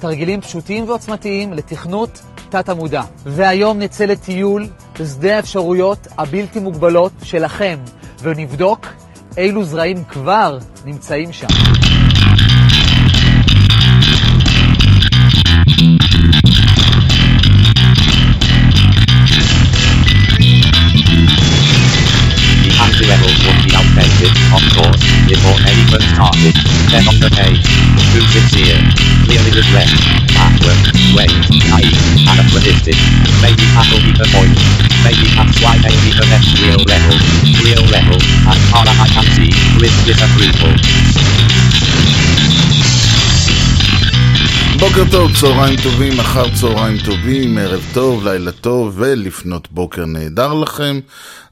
תרגילים פשוטים ועוצמתיים לתכנות תת-עמודע. והיום נצא לטיול בשדה האפשרויות הבלתי מוגבלות שלכם, ונבדוק אילו זרעים כבר נמצאים שם. before anyone started. Then on the page, too sincere, clearly regret, backward, wait, naive, anachronistic. Maybe that'll be the point. Maybe that's why they be the next real level. Real level, as far as I can see, with disapproval. בוקר טוב, צהריים טובים, אחר צהריים טובים, ערב טוב, לילה טוב ולפנות בוקר נהדר לכם.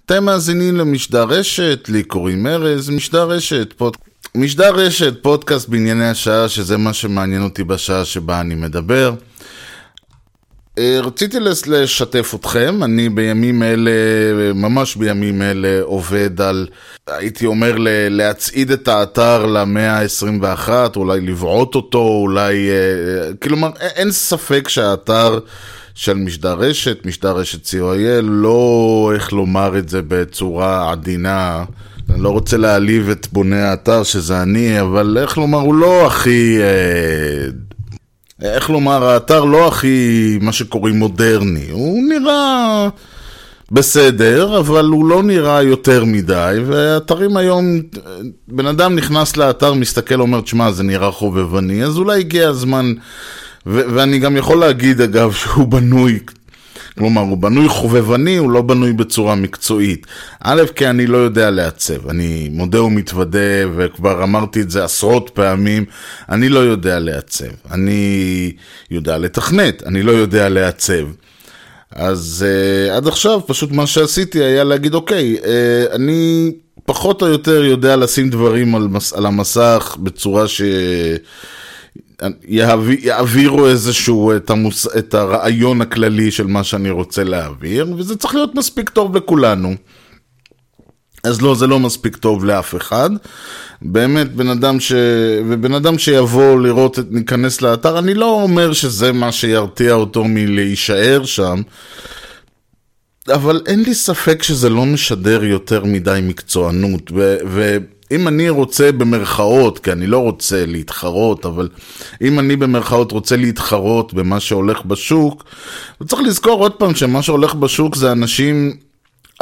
אתם מאזינים למשדר רשת, לי קוראים ארז, משדר רשת, פוד... משדר רשת, פודקאסט בענייני השעה, שזה מה שמעניין אותי בשעה שבה אני מדבר. אה, רציתי לשתף אתכם, אני בימים אלה, ממש בימים אלה, עובד על, הייתי אומר, להצעיד את האתר למאה ה-21, אולי לבעוט אותו, אולי, אה, כלומר, א- אין ספק שהאתר של משדר רשת, משדר רשת co.il, לא, איך לומר את זה בצורה עדינה, אני לא רוצה להעליב את בוני האתר שזה אני, אבל איך לומר, הוא לא הכי... אה, איך לומר, האתר לא הכי, מה שקוראים מודרני, הוא נראה בסדר, אבל הוא לא נראה יותר מדי, ואתרים היום, בן אדם נכנס לאתר, מסתכל, אומר, תשמע, זה נראה חובבני, אז אולי הגיע הזמן, ואני גם יכול להגיד, אגב, שהוא בנוי כלומר, הוא בנוי חובבני, הוא לא בנוי בצורה מקצועית. א', כי אני לא יודע לעצב. אני מודה ומתוודה, וכבר אמרתי את זה עשרות פעמים, אני לא יודע לעצב. אני יודע לתכנת, אני לא יודע לעצב. אז uh, עד עכשיו, פשוט מה שעשיתי היה להגיד, אוקיי, uh, אני פחות או יותר יודע לשים דברים על, מס, על המסך בצורה ש... יעביר, יעבירו איזשהו, את, המוס, את הרעיון הכללי של מה שאני רוצה להעביר, וזה צריך להיות מספיק טוב לכולנו. אז לא, זה לא מספיק טוב לאף אחד. באמת, בן אדם, ש... ובן אדם שיבוא לראות, את... ניכנס לאתר, אני לא אומר שזה מה שירתיע אותו מלהישאר שם, אבל אין לי ספק שזה לא משדר יותר מדי מקצוענות, ו... ו... אם אני רוצה במרכאות, כי אני לא רוצה להתחרות, אבל אם אני במרכאות רוצה להתחרות במה שהולך בשוק, צריך לזכור עוד פעם שמה שהולך בשוק זה אנשים,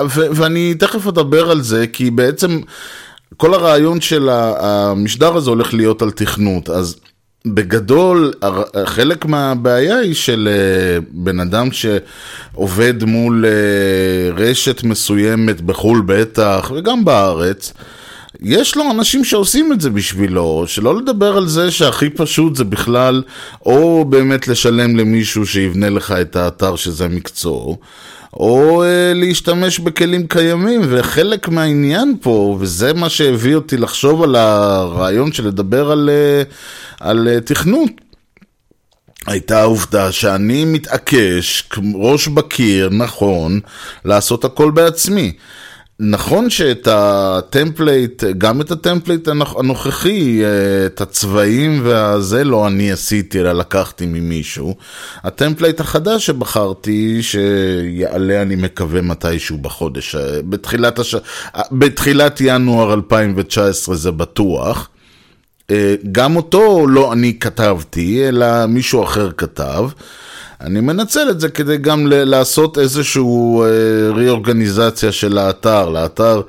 ו- ואני תכף אדבר על זה, כי בעצם כל הרעיון של המשדר הזה הולך להיות על תכנות, אז בגדול, חלק מהבעיה היא של אה, בן אדם שעובד מול אה, רשת מסוימת בחו"ל בטח, וגם בארץ, יש לו אנשים שעושים את זה בשבילו, שלא לדבר על זה שהכי פשוט זה בכלל, או באמת לשלם למישהו שיבנה לך את האתר שזה מקצוע, או אה, להשתמש בכלים קיימים, וחלק מהעניין פה, וזה מה שהביא אותי לחשוב על הרעיון של לדבר על, אה, על אה, תכנות. הייתה העובדה שאני מתעקש, ראש בקיר, נכון, לעשות הכל בעצמי. נכון שאת ה template, גם את ה template הנוכחי, את הצבעים והזה לא אני עשיתי, אלא לקחתי ממישהו. ה template החדש שבחרתי, שיעלה אני מקווה מתישהו בחודש, בתחילת, הש... בתחילת ינואר 2019 זה בטוח. גם אותו לא אני כתבתי, אלא מישהו אחר כתב. אני מנצל את זה כדי גם לעשות איזושהי reorganization של האתר, לאתר,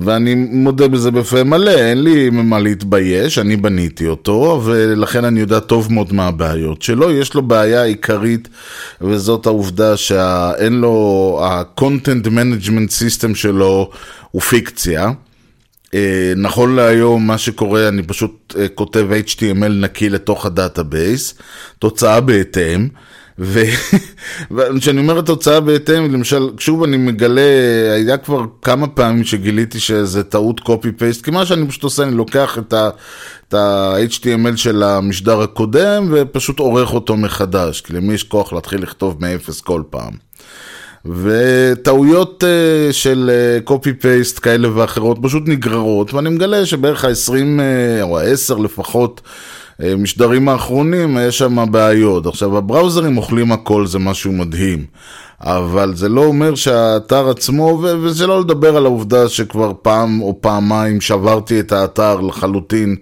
ואני מודה בזה בפה מלא, אין לי מה להתבייש, אני בניתי אותו, ולכן אני יודע טוב מאוד מה הבעיות שלו. יש לו בעיה עיקרית, וזאת העובדה שאין לו, ה-content management system שלו הוא פיקציה. נכון להיום מה שקורה אני פשוט כותב HTML נקי לתוך ה database, תוצאה בהתאם, וכשאני אומר התוצאה בהתאם, למשל, שוב אני מגלה, היה כבר כמה פעמים שגיליתי שזה טעות פייסט, כי מה שאני פשוט עושה, אני לוקח את ה-HTML של המשדר הקודם ופשוט עורך אותו מחדש, כי למי יש כוח להתחיל לכתוב מאפס כל פעם. וטעויות uh, של uh, פייסט כאלה ואחרות פשוט נגררות, ואני מגלה שבערך ה-20 uh, או ה-10 לפחות uh, המשדרים האחרונים, יש שם בעיות. עכשיו, הבראוזרים אוכלים הכל, זה משהו מדהים. אבל זה לא אומר שהאתר עצמו, וזה לא לדבר על העובדה שכבר פעם או פעמיים שברתי את האתר לחלוטין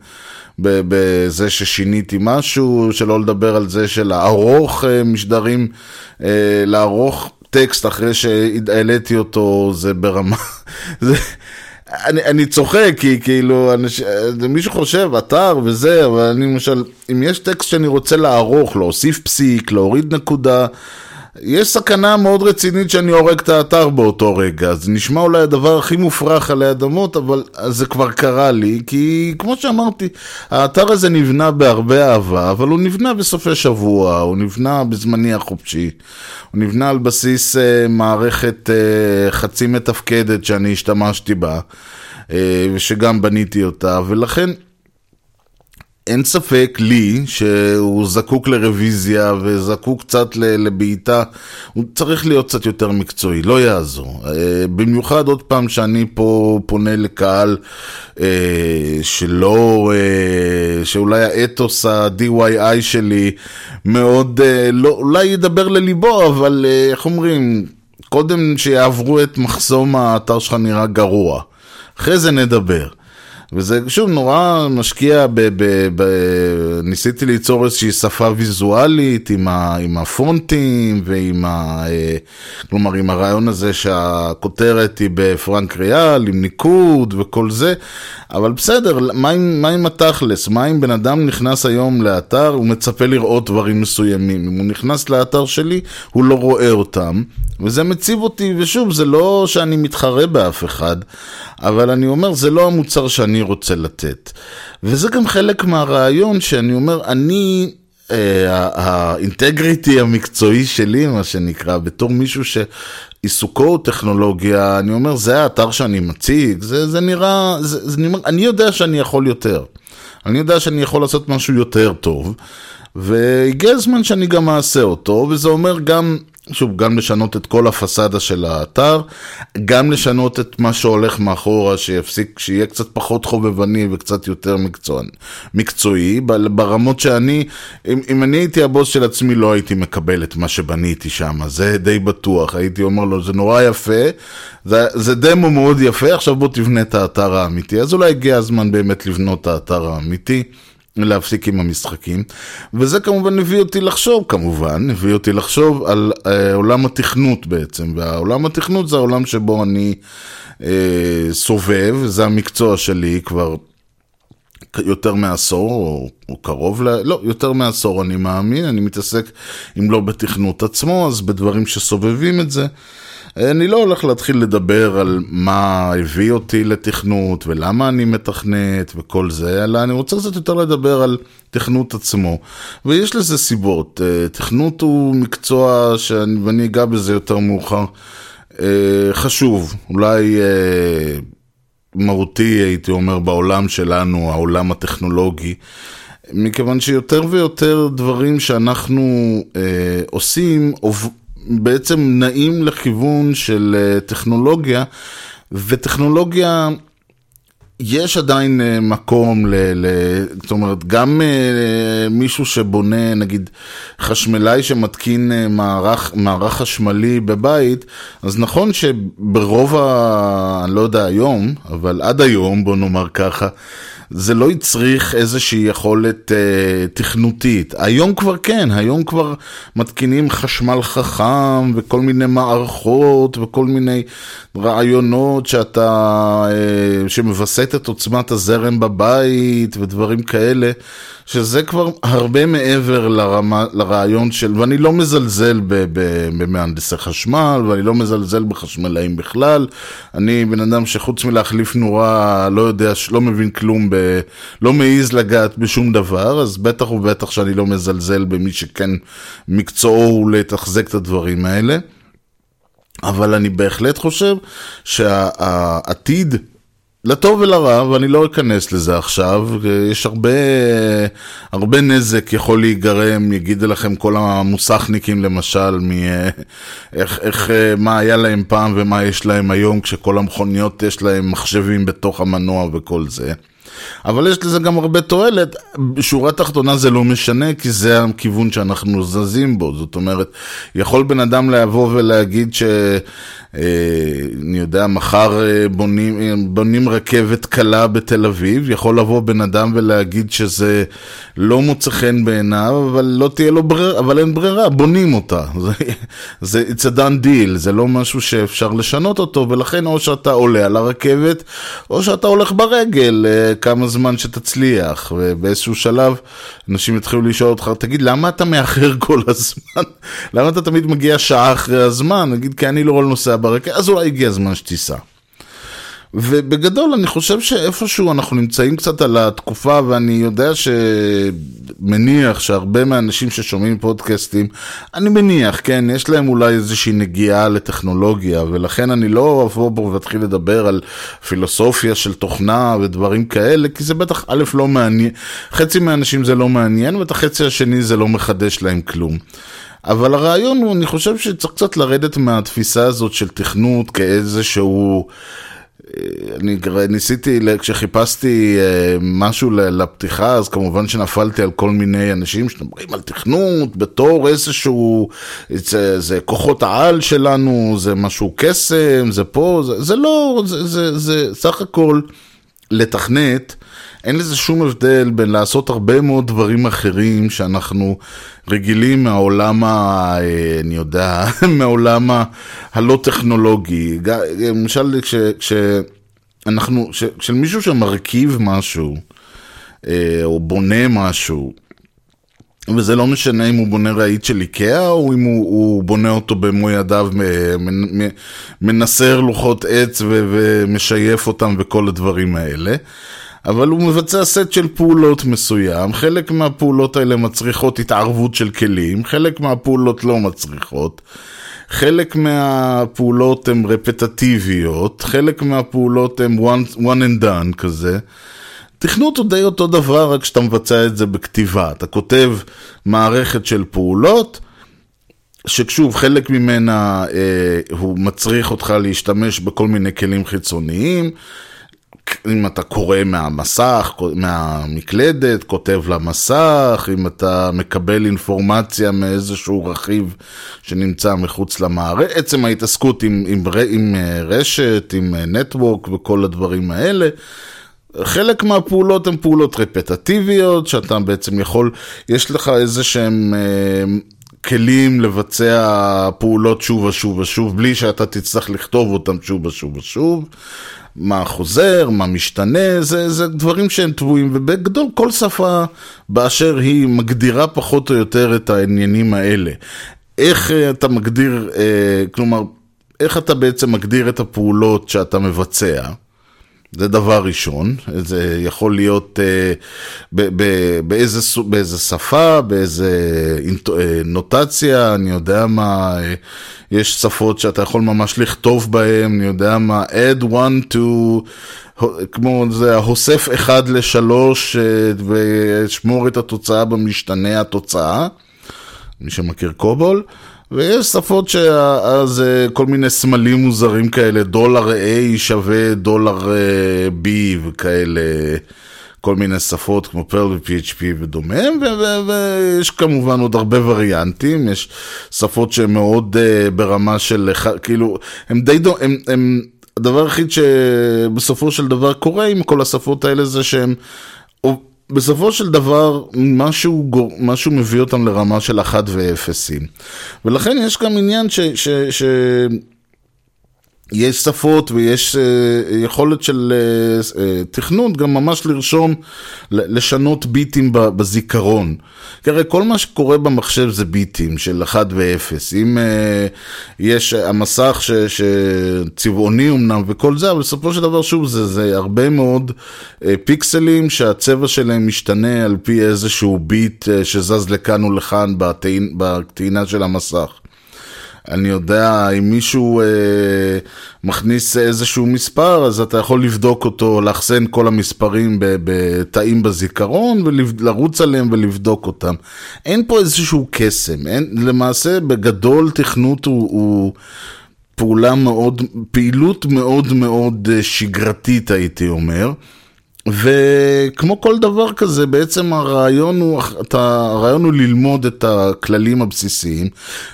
בזה ששיניתי משהו, שלא לדבר על זה של לערוך אה, משדרים, אה, לערוך טקסט אחרי שהעליתי אותו, זה ברמה... זה... אני, אני צוחק, כי כאילו, אנש, מישהו חושב, אתר וזה, אבל אני למשל, אם יש טקסט שאני רוצה לערוך, להוסיף פסיק, להוריד נקודה, יש סכנה מאוד רצינית שאני הורג את האתר באותו רגע. זה נשמע אולי הדבר הכי מופרך עלי אדמות, אבל זה כבר קרה לי, כי כמו שאמרתי, האתר הזה נבנה בהרבה אהבה, אבל הוא נבנה בסופי שבוע, הוא נבנה בזמני החופשי, הוא נבנה על בסיס uh, מערכת uh, חצי מתפקדת שאני השתמשתי בה, uh, ושגם בניתי אותה, ולכן... אין ספק לי שהוא זקוק לרוויזיה וזקוק קצת לבעיטה, הוא צריך להיות קצת יותר מקצועי, לא יעזור. אה, במיוחד עוד פעם שאני פה פונה לקהל אה, שלא, אה, שאולי האתוס ה-DYI שלי מאוד, לא, אולי ידבר לליבו, אבל איך אומרים, קודם שיעברו את מחסום האתר שלך נראה גרוע, אחרי זה נדבר. וזה שוב נורא משקיע, ב, ב, ב, ניסיתי ליצור איזושהי שפה ויזואלית עם, ה, עם הפונטים ועם ה... אה, כלומר עם הרעיון הזה שהכותרת היא בפרנק ריאל, עם ניקוד וכל זה, אבל בסדר, מה עם, מה עם התכלס? מה אם בן אדם נכנס היום לאתר, הוא מצפה לראות דברים מסוימים. אם הוא נכנס לאתר שלי, הוא לא רואה אותם, וזה מציב אותי, ושוב, זה לא שאני מתחרה באף אחד, אבל אני אומר, זה לא המוצר שאני רוצה לתת. וזה גם חלק מהרעיון שאני אומר, אני... אה, האינטגריטי המקצועי שלי, מה שנקרא, בתור מישהו שעיסוקו הוא טכנולוגיה, אני אומר, זה האתר שאני מציג, זה, זה נראה, זה, זה נראה, אני יודע שאני יכול יותר. אני יודע שאני יכול לעשות משהו יותר טוב, והגיע הזמן שאני גם אעשה אותו, וזה אומר גם שוב, גם לשנות את כל הפסאדה של האתר, גם לשנות את מה שהולך מאחורה, שיפסיק, שיהיה קצת פחות חובבני וקצת יותר מקצוע, מקצועי, ברמות שאני, אם, אם אני הייתי הבוס של עצמי, לא הייתי מקבל את מה שבניתי שם, זה די בטוח, הייתי אומר לו, זה נורא יפה, זה, זה דמו מאוד יפה, עכשיו בוא תבנה את האתר האמיתי, אז אולי הגיע הזמן באמת לבנות את האתר האמיתי. להפסיק עם המשחקים, וזה כמובן הביא אותי לחשוב, כמובן, הביא אותי לחשוב על אה, עולם התכנות בעצם, והעולם התכנות זה העולם שבו אני אה, סובב, זה המקצוע שלי כבר יותר מעשור, או, או קרוב ל... לא, יותר מעשור אני מאמין, אני מתעסק, אם לא בתכנות עצמו, אז בדברים שסובבים את זה. אני לא הולך להתחיל לדבר על מה הביא אותי לתכנות ולמה אני מתכנת וכל זה, אלא אני רוצה קצת יותר לדבר על תכנות עצמו. ויש לזה סיבות. אה, תכנות הוא מקצוע, שאני, ואני אגע בזה יותר מאוחר, אה, חשוב, אולי אה, מהותי הייתי אומר בעולם שלנו, העולם הטכנולוגי. מכיוון שיותר ויותר דברים שאנחנו אה, עושים בעצם נעים לכיוון של אה, טכנולוגיה, וטכנולוגיה, יש עדיין אה, מקום ל... ל זאת אומרת, גם אה, מישהו שבונה, נגיד, חשמלאי שמתקין מערך, מערך חשמלי בבית, אז נכון שברוב ה... אני לא יודע היום, אבל עד היום, בוא נאמר ככה, זה לא הצריך איזושהי יכולת אה, תכנותית. היום כבר כן, היום כבר מתקינים חשמל חכם וכל מיני מערכות וכל מיני רעיונות שאתה, אה, שמווסת את עוצמת הזרם בבית ודברים כאלה. שזה כבר הרבה מעבר לרמה, לרעיון של, ואני לא מזלזל במהנדסי חשמל, ואני לא מזלזל בחשמלאים בכלל. אני בן אדם שחוץ מלהחליף נורה, לא יודע, לא מבין כלום, ב, לא מעז לגעת בשום דבר, אז בטח ובטח שאני לא מזלזל במי שכן מקצועו הוא לתחזק את הדברים האלה. אבל אני בהחלט חושב שהעתיד לטוב ולרע, ואני לא אכנס לזה עכשיו, יש הרבה, הרבה נזק יכול להיגרם, יגידו לכם כל המוסכניקים למשל, מ, איך, איך, מה היה להם פעם ומה יש להם היום, כשכל המכוניות יש להם מחשבים בתוך המנוע וכל זה. אבל יש לזה גם הרבה תועלת. בשורה התחתונה זה לא משנה, כי זה הכיוון שאנחנו זזים בו. זאת אומרת, יכול בן אדם לבוא ולהגיד ש... אה, אני יודע, מחר אה, בונים, אה, בונים רכבת קלה בתל אביב, יכול לבוא בן אדם ולהגיד שזה לא מוצא חן בעיניו, אבל לא תהיה לו ברירה, אבל אין ברירה, בונים אותה. זה, זה it's a done deal, זה לא משהו שאפשר לשנות אותו, ולכן או שאתה עולה על הרכבת, או שאתה הולך ברגל כמה זמן שתצליח, ובאיזשהו שלב אנשים יתחילו לשאול אותך, תגיד, למה אתה מאחר כל הזמן? למה אתה תמיד מגיע שעה אחרי הזמן? נגיד, כי אני לא נוסע ברקע, אז אולי הגיע הזמן שתיסע. ובגדול אני חושב שאיפשהו אנחנו נמצאים קצת על התקופה ואני יודע שמניח שהרבה מהאנשים ששומעים פודקאסטים, אני מניח, כן, יש להם אולי איזושהי נגיעה לטכנולוגיה ולכן אני לא אבוא פה ואתחיל לדבר על פילוסופיה של תוכנה ודברים כאלה, כי זה בטח א' לא מעניין, חצי מהאנשים זה לא מעניין ואת החצי השני זה לא מחדש להם כלום. אבל הרעיון הוא, אני חושב שצריך קצת לרדת מהתפיסה הזאת של תכנות כאיזשהו... אני ניסיתי, כשחיפשתי אה, משהו לפתיחה, אז כמובן שנפלתי על כל מיני אנשים שמדברים על תכנות בתור איזשהו, זה, זה כוחות העל שלנו, זה משהו קסם, זה פה, זה, זה לא, זה, זה, זה סך הכל לתכנת. אין לזה שום הבדל בין לעשות הרבה מאוד דברים אחרים שאנחנו רגילים מהעולם ה... אה, אני יודע, מהעולם הלא טכנולוגי. למשל, כשאנחנו, כשמישהו שמרכיב משהו, אה, או בונה משהו, וזה לא משנה אם הוא בונה רהיט של איקאה, או אם הוא, הוא בונה אותו במו ידיו, מנסר לוחות עץ ומשייף אותם וכל הדברים האלה. אבל הוא מבצע סט של פעולות מסוים, חלק מהפעולות האלה מצריכות התערבות של כלים, חלק מהפעולות לא מצריכות, חלק מהפעולות הן רפטטיביות, חלק מהפעולות הן one, one and done כזה. תכנות הוא די אותו דבר, רק שאתה מבצע את זה בכתיבה. אתה כותב מערכת של פעולות, ששוב, חלק ממנה אה, הוא מצריך אותך להשתמש בכל מיני כלים חיצוניים. אם אתה קורא מהמסך, מהמקלדת, כותב למסך, אם אתה מקבל אינפורמציה מאיזשהו רכיב שנמצא מחוץ למערכת, עצם ההתעסקות עם, עם, עם אה, רשת, עם נטוורק אה, וכל הדברים האלה. חלק מהפעולות הן פעולות רפטטיביות, שאתה בעצם יכול, יש לך איזה שהם... אה, כלים לבצע פעולות שוב ושוב ושוב, בלי שאתה תצטרך לכתוב אותם שוב ושוב ושוב. מה חוזר, מה משתנה, זה, זה דברים שהם טבועים, ובגדול כל שפה באשר היא מגדירה פחות או יותר את העניינים האלה. איך אה, אתה מגדיר, אה, כלומר, איך אתה בעצם מגדיר את הפעולות שאתה מבצע? זה דבר ראשון, זה יכול להיות אה, ב, ב, באיזה, באיזה שפה, באיזה אה, נוטציה, אני יודע מה, אה, יש שפות שאתה יכול ממש לכתוב בהן, אני יודע מה, add one to, כמו זה, ההוסף אחד לשלוש אה, ושמור את התוצאה במשתנה התוצאה, מי שמכיר קובול. ויש שפות שאז כל מיני סמלים מוזרים כאלה, דולר A שווה דולר B וכאלה, כל מיני שפות כמו פרל ו-PHP ודומיהם, ויש כמובן עוד הרבה וריאנטים, יש שפות שהן מאוד uh, ברמה של, כאילו, הם די דו... הם, הם, הדבר היחיד שבסופו של דבר קורה עם כל השפות האלה זה שהם בסופו של דבר, משהו, משהו מביא אותם לרמה של 1 ו-0. ולכן יש גם עניין ש... ש, ש יש שפות ויש uh, יכולת של uh, uh, תכנות גם ממש לרשום, לשנות ביטים בזיכרון. כי הרי כל מה שקורה במחשב זה ביטים של 1 ו-0. אם uh, יש המסך ש, שצבעוני אמנם וכל זה, אבל בסופו של דבר שוב זה, זה הרבה מאוד uh, פיקסלים שהצבע שלהם משתנה על פי איזשהו ביט uh, שזז לכאן ולכאן בטעינה של המסך. אני יודע, אם מישהו אה, מכניס איזשהו מספר, אז אתה יכול לבדוק אותו, לאחסן כל המספרים בתאים בזיכרון, ולרוץ עליהם ולבדוק אותם. אין פה איזשהו קסם, אין, למעשה בגדול תכנות הוא... הוא פעולה מאוד, פעילות מאוד מאוד אה, שגרתית הייתי אומר. וכמו כל דבר כזה, בעצם הרעיון הוא, אתה, הרעיון הוא ללמוד את הכללים הבסיסיים,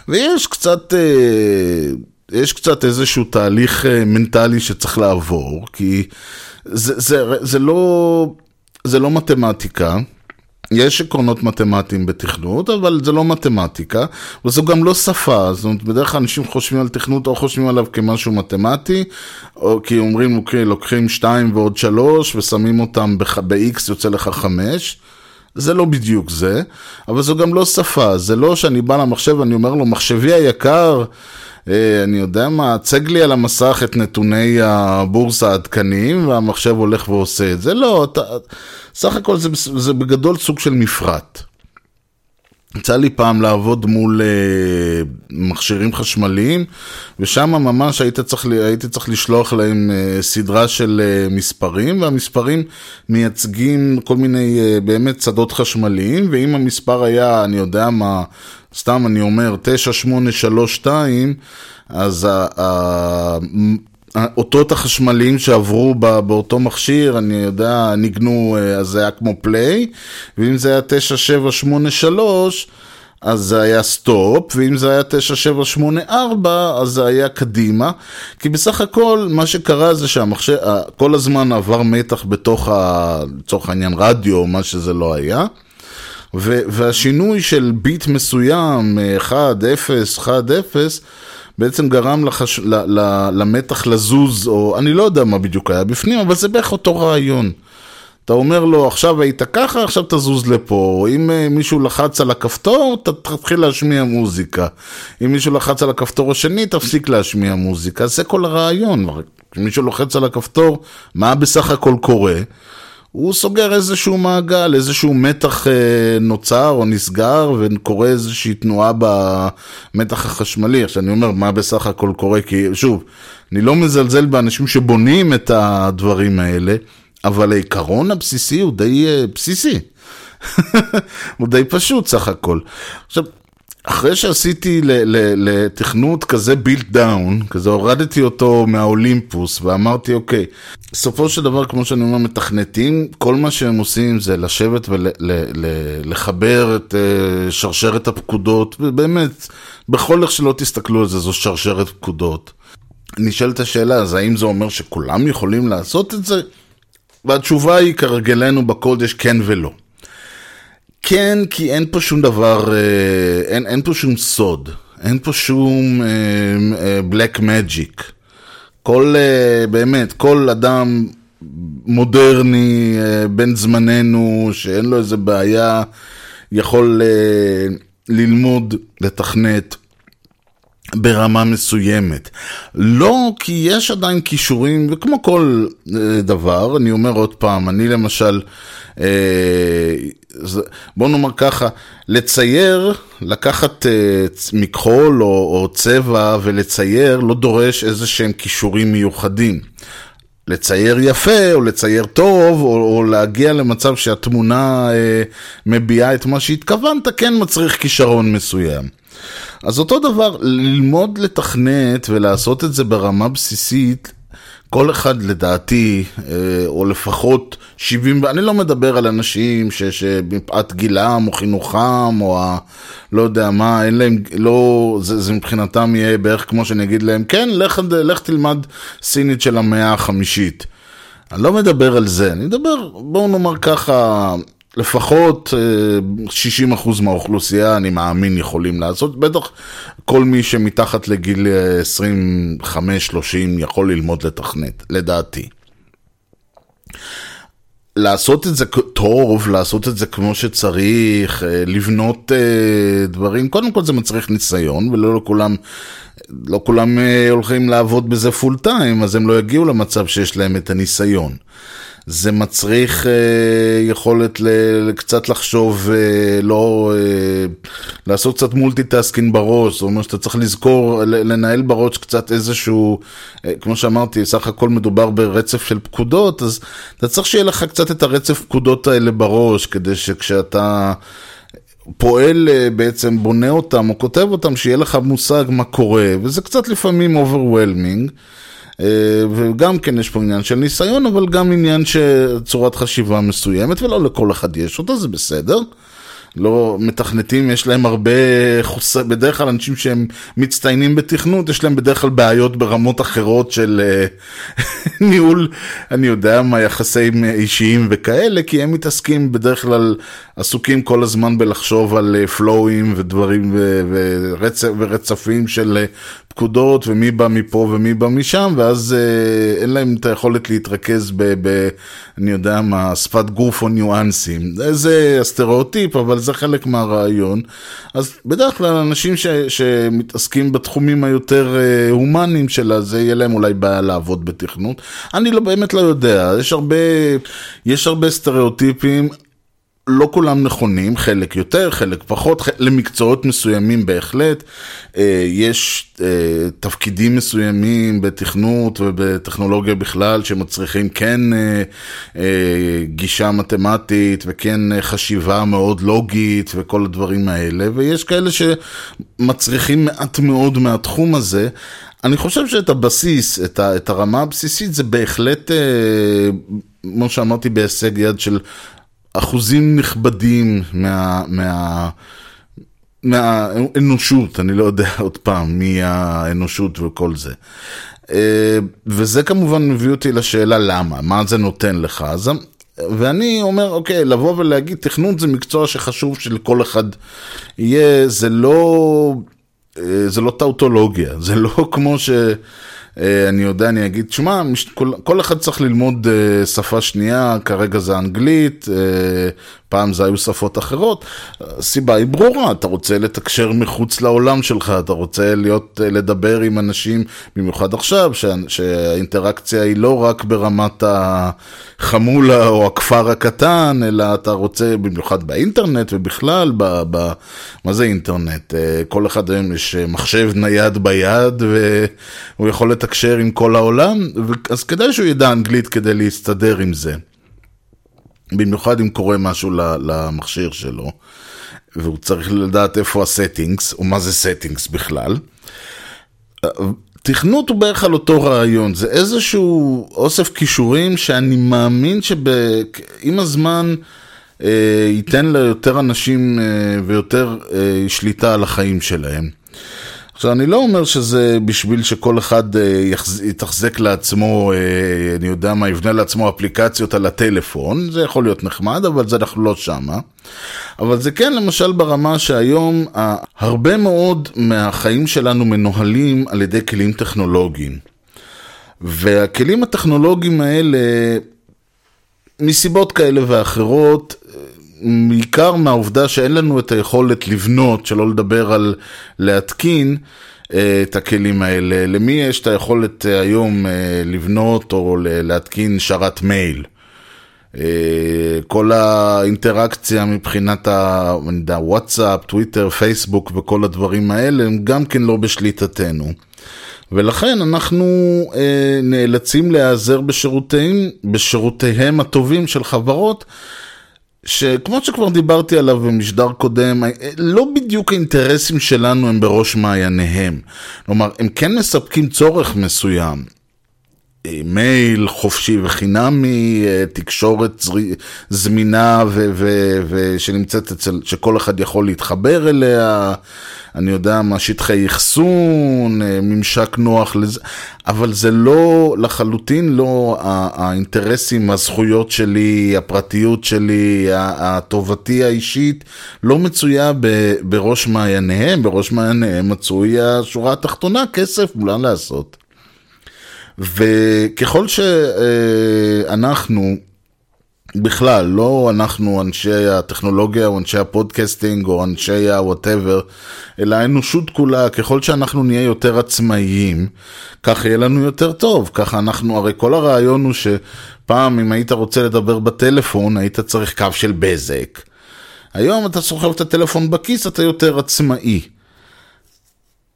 ויש קצת, אה, יש קצת איזשהו תהליך אה, מנטלי שצריך לעבור, כי זה, זה, זה, לא, זה לא מתמטיקה. יש עקרונות מתמטיים בתכנות, אבל זה לא מתמטיקה, וזו גם לא שפה, זאת אומרת, בדרך כלל אנשים חושבים על תכנות או חושבים עליו כמשהו מתמטי, או כי אומרים, אוקיי, לוקחים 2 ועוד 3 ושמים אותם ב-x יוצא לך 5. זה לא בדיוק זה, אבל זו גם לא שפה, זה לא שאני בא למחשב ואני אומר לו, מחשבי היקר, אני יודע מה, הצג לי על המסך את נתוני הבורסה העדכניים והמחשב הולך ועושה את זה. לא, אתה, סך הכל זה, זה בגדול סוג של מפרט. יצא לי פעם לעבוד מול uh, מכשירים חשמליים, ושם ממש היית צריך, הייתי צריך לשלוח להם uh, סדרה של uh, מספרים, והמספרים מייצגים כל מיני אה, באמת שדות חשמליים, ואם המספר היה, אני יודע מה, סתם אני אומר, 9832, אז האותות החשמליים שעברו באותו מכשיר, אני יודע, ניגנו, אה, אז זה היה כמו play, ואם זה היה 9783, אז זה היה stop, ואם זה היה 9784, אז זה היה קדימה. כי בסך הכל, מה שקרה זה שהמחשב, כל הזמן עבר מתח בתוך, לצורך העניין, רדיו, מה שזה לא היה. והשינוי של ביט מסוים, 1, 0, 1, 0, בעצם גרם לחש... ל... ל... למתח לזוז, או אני לא יודע מה בדיוק היה בפנים, אבל זה בערך אותו רעיון. אתה אומר לו, עכשיו היית ככה, עכשיו תזוז לפה. אם uh, מישהו לחץ על הכפתור, ת, תתחיל להשמיע מוזיקה. אם מישהו לחץ על הכפתור השני, תפסיק להשמיע מוזיקה. זה כל הרעיון. כשמישהו לוחץ על הכפתור, מה בסך הכל קורה? הוא סוגר איזשהו מעגל, איזשהו מתח אה, נוצר או נסגר וקורה איזושהי תנועה במתח החשמלי. עכשיו אני אומר, מה בסך הכל קורה? כי שוב, אני לא מזלזל באנשים שבונים את הדברים האלה, אבל העיקרון הבסיסי הוא די אה, בסיסי. הוא די פשוט סך הכל. עכשיו, אחרי שעשיתי לתכנות כזה בילט דאון, כזה הורדתי אותו מהאולימפוס ואמרתי, אוקיי, בסופו של דבר, כמו שאני אומר, מתכנתים, כל מה שהם עושים זה לשבת ולחבר את uh, שרשרת הפקודות, ובאמת, בכל איך שלא תסתכלו על זה, זו שרשרת פקודות. נשאלת השאלה, אז האם זה אומר שכולם יכולים לעשות את זה? והתשובה היא, כרגלנו בקודש, כן ולא. כן, כי אין פה שום דבר, אה, אין, אין פה שום סוד, אין פה שום בלק uh, מג'יק. Uh, כל, uh, באמת, כל אדם מודרני, uh, בן זמננו, שאין לו איזה בעיה, יכול uh, ללמוד, לתכנת. ברמה מסוימת. לא כי יש עדיין כישורים, וכמו כל דבר, אני אומר עוד פעם, אני למשל, בוא נאמר ככה, לצייר, לקחת מכחול או, או צבע ולצייר לא דורש איזה שהם כישורים מיוחדים. לצייר יפה, או לצייר טוב, או, או להגיע למצב שהתמונה אה, מביעה את מה שהתכוונת, כן מצריך כישרון מסוים. אז אותו דבר, ללמוד לתכנת ולעשות את זה ברמה בסיסית, כל אחד לדעתי, אה, או לפחות 70, אני לא מדבר על אנשים שמפאת גילם או חינוכם או ה... לא יודע מה, אין להם, לא, זה, זה מבחינתם יהיה בערך כמו שאני אגיד להם, כן, לך, לך תלמד סינית של המאה החמישית. אני לא מדבר על זה, אני מדבר, בואו נאמר ככה, לפחות 60% אה, מהאוכלוסייה, אני מאמין, יכולים לעשות. בטח כל מי שמתחת לגיל 25-30 יכול ללמוד לתכנת, לדעתי. לעשות את זה טוב, לעשות את זה כמו שצריך, אה, לבנות אה, דברים, קודם כל זה מצריך ניסיון, ולא לכולם, לא כולם הולכים לעבוד בזה פול טיים, אז הם לא יגיעו למצב שיש להם את הניסיון. זה מצריך אה, יכולת ל- קצת לחשוב, אה, לא, אה, לעשות קצת multitasking בראש, זאת אומרת שאתה צריך לזכור, לנהל בראש קצת איזשהו, אה, כמו שאמרתי, סך הכל מדובר ברצף של פקודות, אז אתה צריך שיהיה לך קצת את הרצף פקודות האלה בראש, כדי שכשאתה... פועל אה, בעצם, בונה אותם או כותב אותם, שיהיה לך מושג מה קורה, וזה קצת לפעמים overwhelming. אה, וגם כן יש פה עניין של ניסיון, אבל גם עניין של צורת חשיבה מסוימת, ולא לכל אחד יש אותה, זה בסדר. לא מתכנתים, יש להם הרבה חוס... בדרך כלל אנשים שהם מצטיינים בתכנות, יש להם בדרך כלל בעיות ברמות אחרות של אה, ניהול, אני יודע מה, יחסים אישיים וכאלה, כי הם מתעסקים בדרך כלל, עסוקים כל הזמן בלחשוב על פלואים ודברים ו... ורצ... ורצפים של אה, פקודות ומי בא מפה ומי בא משם, ואז אה, אין להם את היכולת להתרכז ב... ב אני יודע מה, שפת גוף או ניואנסים. זה הסטריאוטיפ, אבל זה חלק מהרעיון. אז בדרך כלל אנשים ש, שמתעסקים בתחומים היותר אה, הומניים שלה, זה יהיה להם אולי בעיה לעבוד בתכנות. אני לא, באמת לא יודע, יש הרבה, יש הרבה סטריאוטיפים. לא כולם נכונים, חלק יותר, חלק פחות, למקצועות מסוימים בהחלט. אה, יש אה, תפקידים מסוימים בתכנות ובטכנולוגיה בכלל שמצריכים כן אה, גישה מתמטית וכן חשיבה מאוד לוגית וכל הדברים האלה, ויש כאלה שמצריכים מעט מאוד מהתחום הזה. אני חושב שאת הבסיס, את הרמה הבסיסית, זה בהחלט, כמו שאמרתי, בהישג יד של אחוזים נכבדים מה... מה... מהאנושות, אני לא יודע עוד פעם מי האנושות וכל זה. אה, וזה כמובן מביא אותי לשאלה למה, מה זה נותן לך. אז, ואני אומר, אוקיי, לבוא ולהגיד תכנות זה מקצוע שחשוב שלכל אחד יהיה, זה לא, אה, זה לא טאוטולוגיה, זה לא כמו ש... אה, אני יודע, אני אגיד, שמע, כל, אחד צריך ללמוד uh, שפה שנייה, כרגע זה אנגלית, uh, פעם זה היו שפות אחרות. הסיבה היא ברורה, אתה רוצה לתקשר מחוץ לעולם שלך, אתה רוצה להיות, לדבר עם אנשים, במיוחד עכשיו, שה, שהאינטראקציה היא לא רק ברמת החמולה או הכפר הקטן, אלא אתה רוצה, במיוחד באינטרנט ובכלל, ב, ב, מה זה אינטרנט? כל אחד היום יש מחשב נייד ביד, והוא יכול לתקשר. לתקשר עם כל העולם, אז כדאי שהוא ידע אנגלית כדי להסתדר עם זה. במיוחד אם קורה משהו למכשיר שלו, והוא צריך לדעת איפה ה settings, או מה זה settings בכלל. תכנות הוא בערך על אותו רעיון, זה איזשהו אוסף כישורים שאני מאמין שעם הזמן אה, ייתן ליותר אנשים אה, ויותר אה, שליטה על החיים שלהם. עכשיו, אני לא אומר שזה בשביל שכל אחד אה, יתחזק לעצמו, אה, אני יודע מה, יבנה לעצמו אפליקציות על הטלפון, זה יכול להיות נחמד, אבל זה אנחנו לא שמה. אבל זה כן למשל ברמה שהיום הרבה מאוד מהחיים שלנו מנוהלים על ידי כלים טכנולוגיים. והכלים הטכנולוגיים האלה, מסיבות כאלה ואחרות, בעיקר מהעובדה שאין לנו את היכולת לבנות, שלא לדבר על להתקין אה, את הכלים האלה. למי יש את היכולת אה, היום אה, לבנות או להתקין שרת מייל? כל האינטראקציה מבחינת הוואטסאפ, טוויטר, פייסבוק וכל הדברים האלה הם גם כן לא בשליטתנו. ולכן אנחנו אה, נאלצים להיעזר בשירותיהם, בשירותיהם הטובים של חברות שכמו שכבר דיברתי עליו במשדר קודם, לא בדיוק האינטרסים שלנו הם בראש מעייניהם. כלומר, הם כן מספקים צורך מסוים. מייל חופשי וחינמי, תקשורת זמינה ושנמצאת אצל, שכל אחד יכול להתחבר אליה, אני יודע מה, שטחי אחסון, ממשק נוח לזה, אבל זה לא, לחלוטין לא האינטרסים, הזכויות שלי, הפרטיות שלי, הטובתי האישית, לא מצויה בראש מעייניהם, בראש מעייניהם מצוי השורה התחתונה, כסף, מה לעשות. וככל שאנחנו, בכלל, לא אנחנו אנשי הטכנולוגיה או אנשי הפודקאסטינג או אנשי ה-whatever, אלא האנושות כולה, ככל שאנחנו נהיה יותר עצמאיים, ככה יהיה לנו יותר טוב. ככה אנחנו, הרי כל הרעיון הוא שפעם אם היית רוצה לדבר בטלפון, היית צריך קו של בזק. היום אתה סוחב את הטלפון בכיס, אתה יותר עצמאי.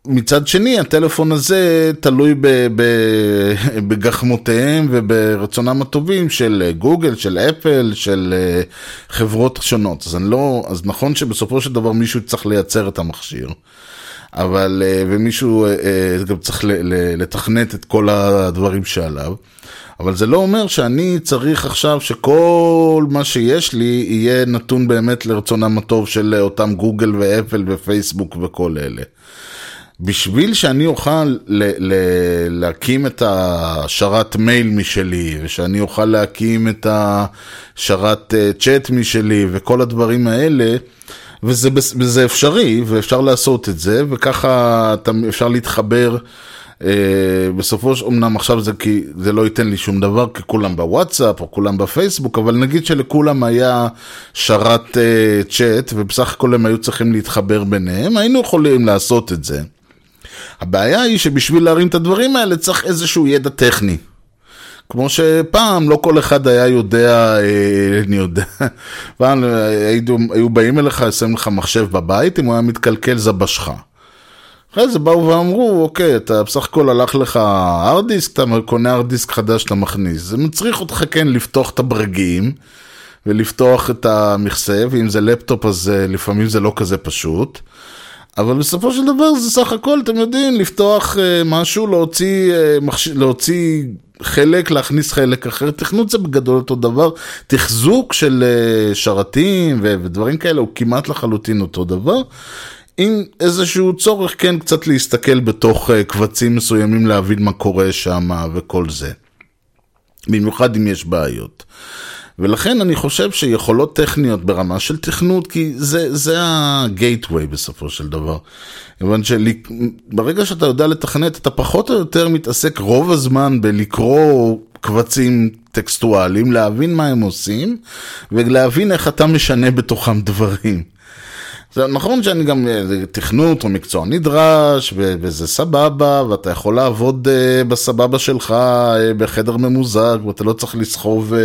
מצד שני, הטלפון הזה תלוי בגחמותיהם וברצונם הטובים של גוגל, של אפל, של אה, חברות שונות. אז, לא, אז נכון שבסופו של דבר מישהו צריך לייצר את המכשיר, אבל, אה, ומישהו אה, אה, גם צריך לתכנת את כל הדברים שעליו. אבל זה לא אומר שאני צריך עכשיו שכל מה שיש לי יהיה נתון באמת לרצונם הטוב של אותם גוגל ואפל ופייסבוק וכל אלה. בשביל שאני אוכל ל- ל- להקים את השרת מייל משלי, ושאני אוכל להקים את השרת אה, צ'אט משלי וכל הדברים האלה, וזה, וזה אפשרי, ואפשר לעשות את זה, וככה אתה- אפשר להתחבר. Uh, בסופו של אמנם עכשיו זה כי זה לא ייתן לי שום דבר כי כולם בוואטסאפ או כולם בפייסבוק אבל נגיד שלכולם היה שרת uh, צ'אט ובסך הכל הם היו צריכים להתחבר ביניהם היינו יכולים לעשות את זה. הבעיה היא שבשביל להרים את הדברים האלה צריך איזשהו ידע טכני. כמו שפעם לא כל אחד היה יודע, אה, אני יודע, פעם היו, היו באים אליך, שמים לך מחשב בבית, אם הוא היה מתקלקל זה בשך. אחרי זה באו ואמרו, אוקיי, אתה בסך הכל הלך לך הרד דיסק, אתה קונה הרד דיסק חדש שאתה מכניס. זה מצריך אותך כן לפתוח את הברגים ולפתוח את המכסה, ואם זה לפטופ אז אה, לפעמים זה לא כזה פשוט. אבל בסופו של דבר זה סך הכל, אתם יודעים, לפתוח אה, משהו, להוציא, אה, מחש... להוציא חלק, להכניס חלק אחר, תכנות זה בגדול אותו דבר, תחזוק של אה, שרתים ו... ודברים כאלה הוא כמעט לחלוטין אותו דבר. עם איזשהו צורך כן קצת להסתכל בתוך אה, קבצים מסוימים, להבין מה קורה שם וכל זה. במיוחד אם יש בעיות. ולכן אני חושב שיכולות טכניות ברמה של תכנות, כי זה, זה הגייטווי בסופו של דבר. כיוון שברגע שאתה יודע לתכנת, אתה פחות או יותר מתעסק רוב הזמן בלקרוא קבצים טקסטואליים, להבין מה הם עושים, ולהבין איך אתה משנה בתוכם דברים. זה נכון שאני גם, זה תכנות או מקצוע נדרש, ו- וזה סבבה, ואתה יכול לעבוד uh, בסבבה שלך uh, בחדר ממוזג, ואתה לא צריך לסחוב, uh,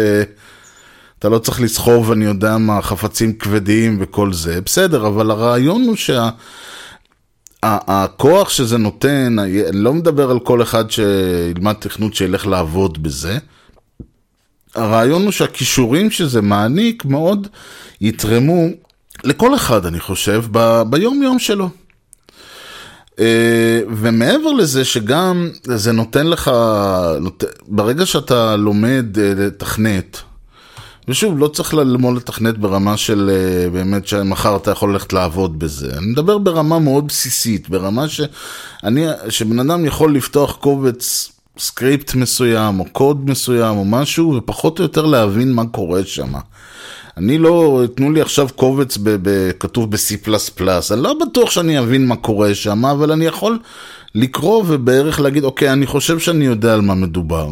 אתה לא צריך לסחוב, אני יודע מה, חפצים כבדים וכל זה, בסדר, אבל הרעיון הוא שה... הכוח שזה נותן, אני לא מדבר על כל אחד שילמד תכנות שילך לעבוד בזה. הרעיון הוא שהכישורים שזה מעניק מאוד יתרמו לכל אחד, אני חושב, ב- ביום יום שלו. אה, ומעבר לזה שגם זה נותן לך. ברגע שאתה לומד אה, לתכנת, ושוב, לא צריך ללמוד לתכנת ברמה של אה, באמת שמחר אתה יכול ללכת לעבוד בזה. אני מדבר ברמה מאוד בסיסית, ברמה שאני, שבן אדם יכול לפתוח קובץ סקריפט מסוים, או קוד מסוים, או משהו, ופחות או יותר להבין מה קורה שם. אני לא, תנו לי עכשיו קובץ ב, ב, כתוב ב-C++, אני לא בטוח שאני אבין מה קורה שם, אבל אני יכול לקרוא ובערך להגיד, אוקיי, אני חושב שאני יודע על מה מדובר.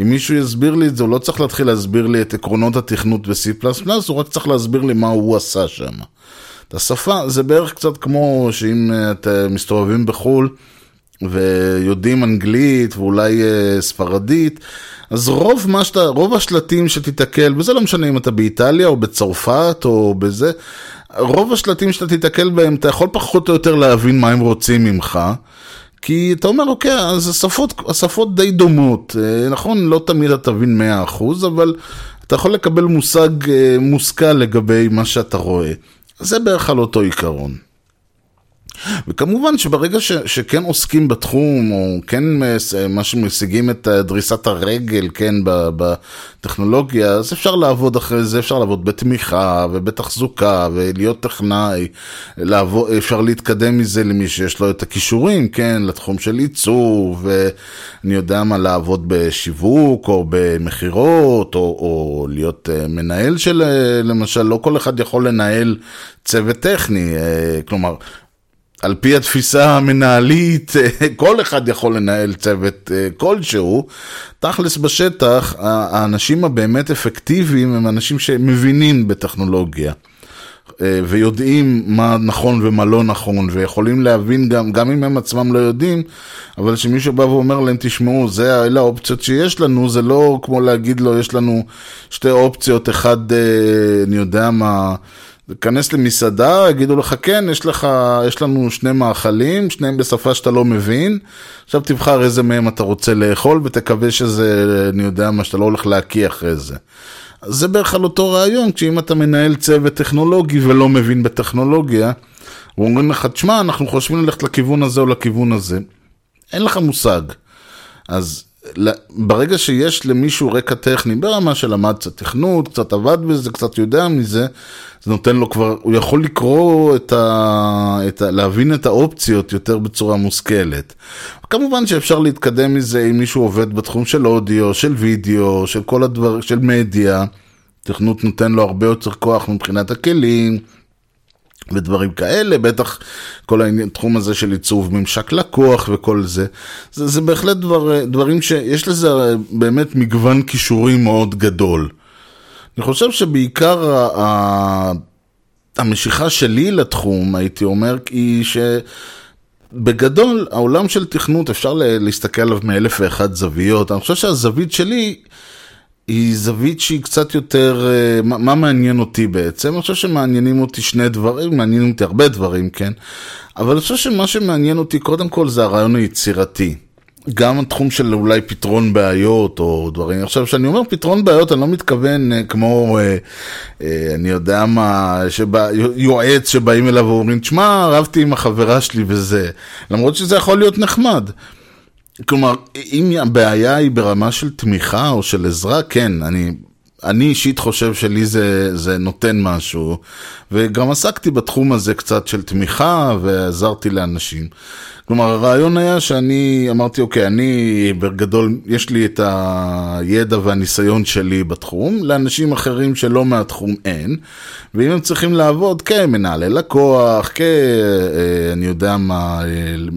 אם מישהו יסביר לי את זה, הוא לא צריך להתחיל להסביר לי את עקרונות התכנות ב-C++, הוא רק צריך להסביר לי מה הוא עשה שם. את השפה, זה בערך קצת כמו שאם אתם מסתובבים בחו"ל, ויודעים אנגלית ואולי uh, ספרדית, אז רוב, שאתה, רוב השלטים שתיתקל, וזה לא משנה אם אתה באיטליה או בצרפת או בזה, רוב השלטים שאתה תיתקל בהם, אתה יכול פחות או יותר להבין מה הם רוצים ממך. כי אתה אומר, אוקיי, אז השפות, השפות די דומות. נכון, לא תמיד אתה תבין 100%, אבל אתה יכול לקבל מושג מושכל לגבי מה שאתה רואה. זה בערך על אותו עיקרון. וכמובן שברגע ש, שכן עוסקים בתחום, או כן מה שמשיגים את דריסת הרגל, כן, בטכנולוגיה, אז אפשר לעבוד אחרי זה, אפשר לעבוד בתמיכה ובתחזוקה ולהיות טכנאי, לעבוד, אפשר להתקדם מזה למי שיש לו את הכישורים, כן, לתחום של עיצוב, ואני יודע מה, לעבוד בשיווק או במכירות, או, או להיות מנהל של, למשל, לא כל אחד יכול לנהל צוות טכני, כלומר, על פי התפיסה המנהלית, כל אחד יכול לנהל צוות כלשהו. תכלס בשטח, האנשים הבאמת אפקטיביים הם אנשים שמבינים בטכנולוגיה. ויודעים מה נכון ומה לא נכון, ויכולים להבין גם, גם אם הם עצמם לא יודעים, אבל שמישהו בא ואומר להם, תשמעו, זה, אלה האופציות שיש לנו, זה לא כמו להגיד לו, יש לנו שתי אופציות, אחד, אני יודע מה, תיכנס למסעדה, יגידו לך, כן, יש לך, יש לנו שני מאכלים, שניהם בשפה שאתה לא מבין, עכשיו תבחר איזה מהם אתה רוצה לאכול, ותקווה שזה, אני יודע מה, שאתה לא הולך להקיא אחרי זה. אז זה בערך על אותו רעיון, כשאם אתה מנהל צוות טכנולוגי ולא מבין בטכנולוגיה, ואומרים לך, תשמע, אנחנו חושבים ללכת לכיוון הזה או לכיוון הזה, אין לך מושג. אז ברגע שיש למישהו רקע טכני ברמה שלמד קצת תכנות, קצת עבד בזה, קצת יודע מזה, זה נותן לו כבר, הוא יכול לקרוא את ה... את ה... להבין את האופציות יותר בצורה מושכלת. כמובן שאפשר להתקדם מזה אם מישהו עובד בתחום של אודיו, של וידאו, של כל הדבר, של מדיה. תכנות נותן לו הרבה יותר כוח מבחינת הכלים. ודברים כאלה, בטח כל העניין, תחום הזה של עיצוב ממשק לקוח וכל זה, זה, זה בהחלט דבר, דברים שיש לזה באמת מגוון כישורים מאוד גדול. אני חושב שבעיקר ה, ה, המשיכה שלי לתחום, הייתי אומר, היא שבגדול העולם של תכנות אפשר להסתכל עליו מאלף ואחת זוויות, אני חושב שהזווית שלי היא זווית שהיא קצת יותר, אה, מה, מה מעניין אותי בעצם? אני חושב שמעניינים אותי שני דברים, מעניינים אותי הרבה דברים, כן? אבל אני חושב שמה שמעניין אותי קודם כל זה הרעיון היצירתי. גם התחום של אולי פתרון בעיות או דברים. עכשיו, כשאני אומר פתרון בעיות, אני לא מתכוון אה, כמו, אה, אה, אני יודע מה, שבא, יועץ שבאים אליו ואומרים, תשמע, רבתי עם החברה שלי וזה. למרות שזה יכול להיות נחמד. כלומר, אם הבעיה היא ברמה של תמיכה או של עזרה, כן, אני, אני אישית חושב שלי זה, זה נותן משהו, וגם עסקתי בתחום הזה קצת של תמיכה ועזרתי לאנשים. כלומר, הרעיון היה שאני אמרתי, אוקיי, אני בגדול, יש לי את הידע והניסיון שלי בתחום, לאנשים אחרים שלא מהתחום אין, ואם הם צריכים לעבוד כמנהלי לקוח, כ... אה, אני יודע מה, אה,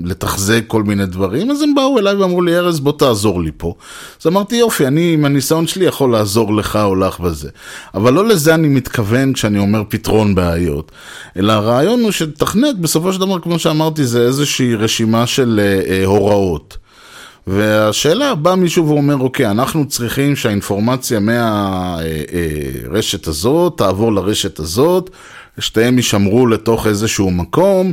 לתחזק כל מיני דברים, אז הם באו אליי ואמרו לי, ארז, בוא תעזור לי פה. אז אמרתי, יופי, אני עם הניסיון שלי יכול לעזור לך או לך בזה. אבל לא לזה אני מתכוון כשאני אומר פתרון בעיות, אלא הרעיון הוא שתכנת, בסופו של דבר, כמו שאמרתי, זה איזושהי רשימה של אה, אה, הוראות. והשאלה, בא מישהו ואומר, אוקיי, אנחנו צריכים שהאינפורמציה מהרשת הזאת תעבור לרשת הזאת, שתיהם יישמרו לתוך איזשהו מקום.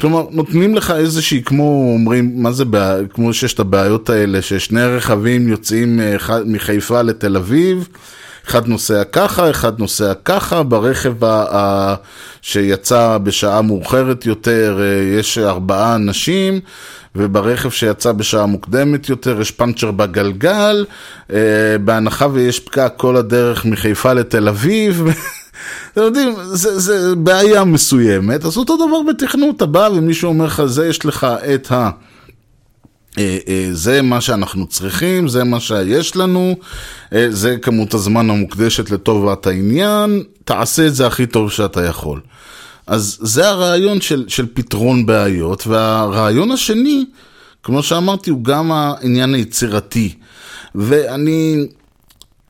כלומר, נותנים לך איזושהי, כמו אומרים, מה זה, בע... כמו שיש את הבעיות האלה, ששני רכבים יוצאים מחיפה לתל אביב, אחד נוסע ככה, אחד נוסע ככה, ברכב ה... ה... שיצא בשעה מאוחרת יותר יש ארבעה אנשים, וברכב שיצא בשעה מוקדמת יותר יש פאנצ'ר בגלגל, בהנחה ויש פקק כל הדרך מחיפה לתל אביב. אתם יודעים, זה, זה בעיה מסוימת, אז אותו דבר בתכנות, אתה בא ומישהו אומר לך, זה יש לך את ה... זה מה שאנחנו צריכים, זה מה שיש לנו, זה כמות הזמן המוקדשת לטובת העניין, תעשה את זה הכי טוב שאתה יכול. אז זה הרעיון של, של פתרון בעיות, והרעיון השני, כמו שאמרתי, הוא גם העניין היצירתי. ואני,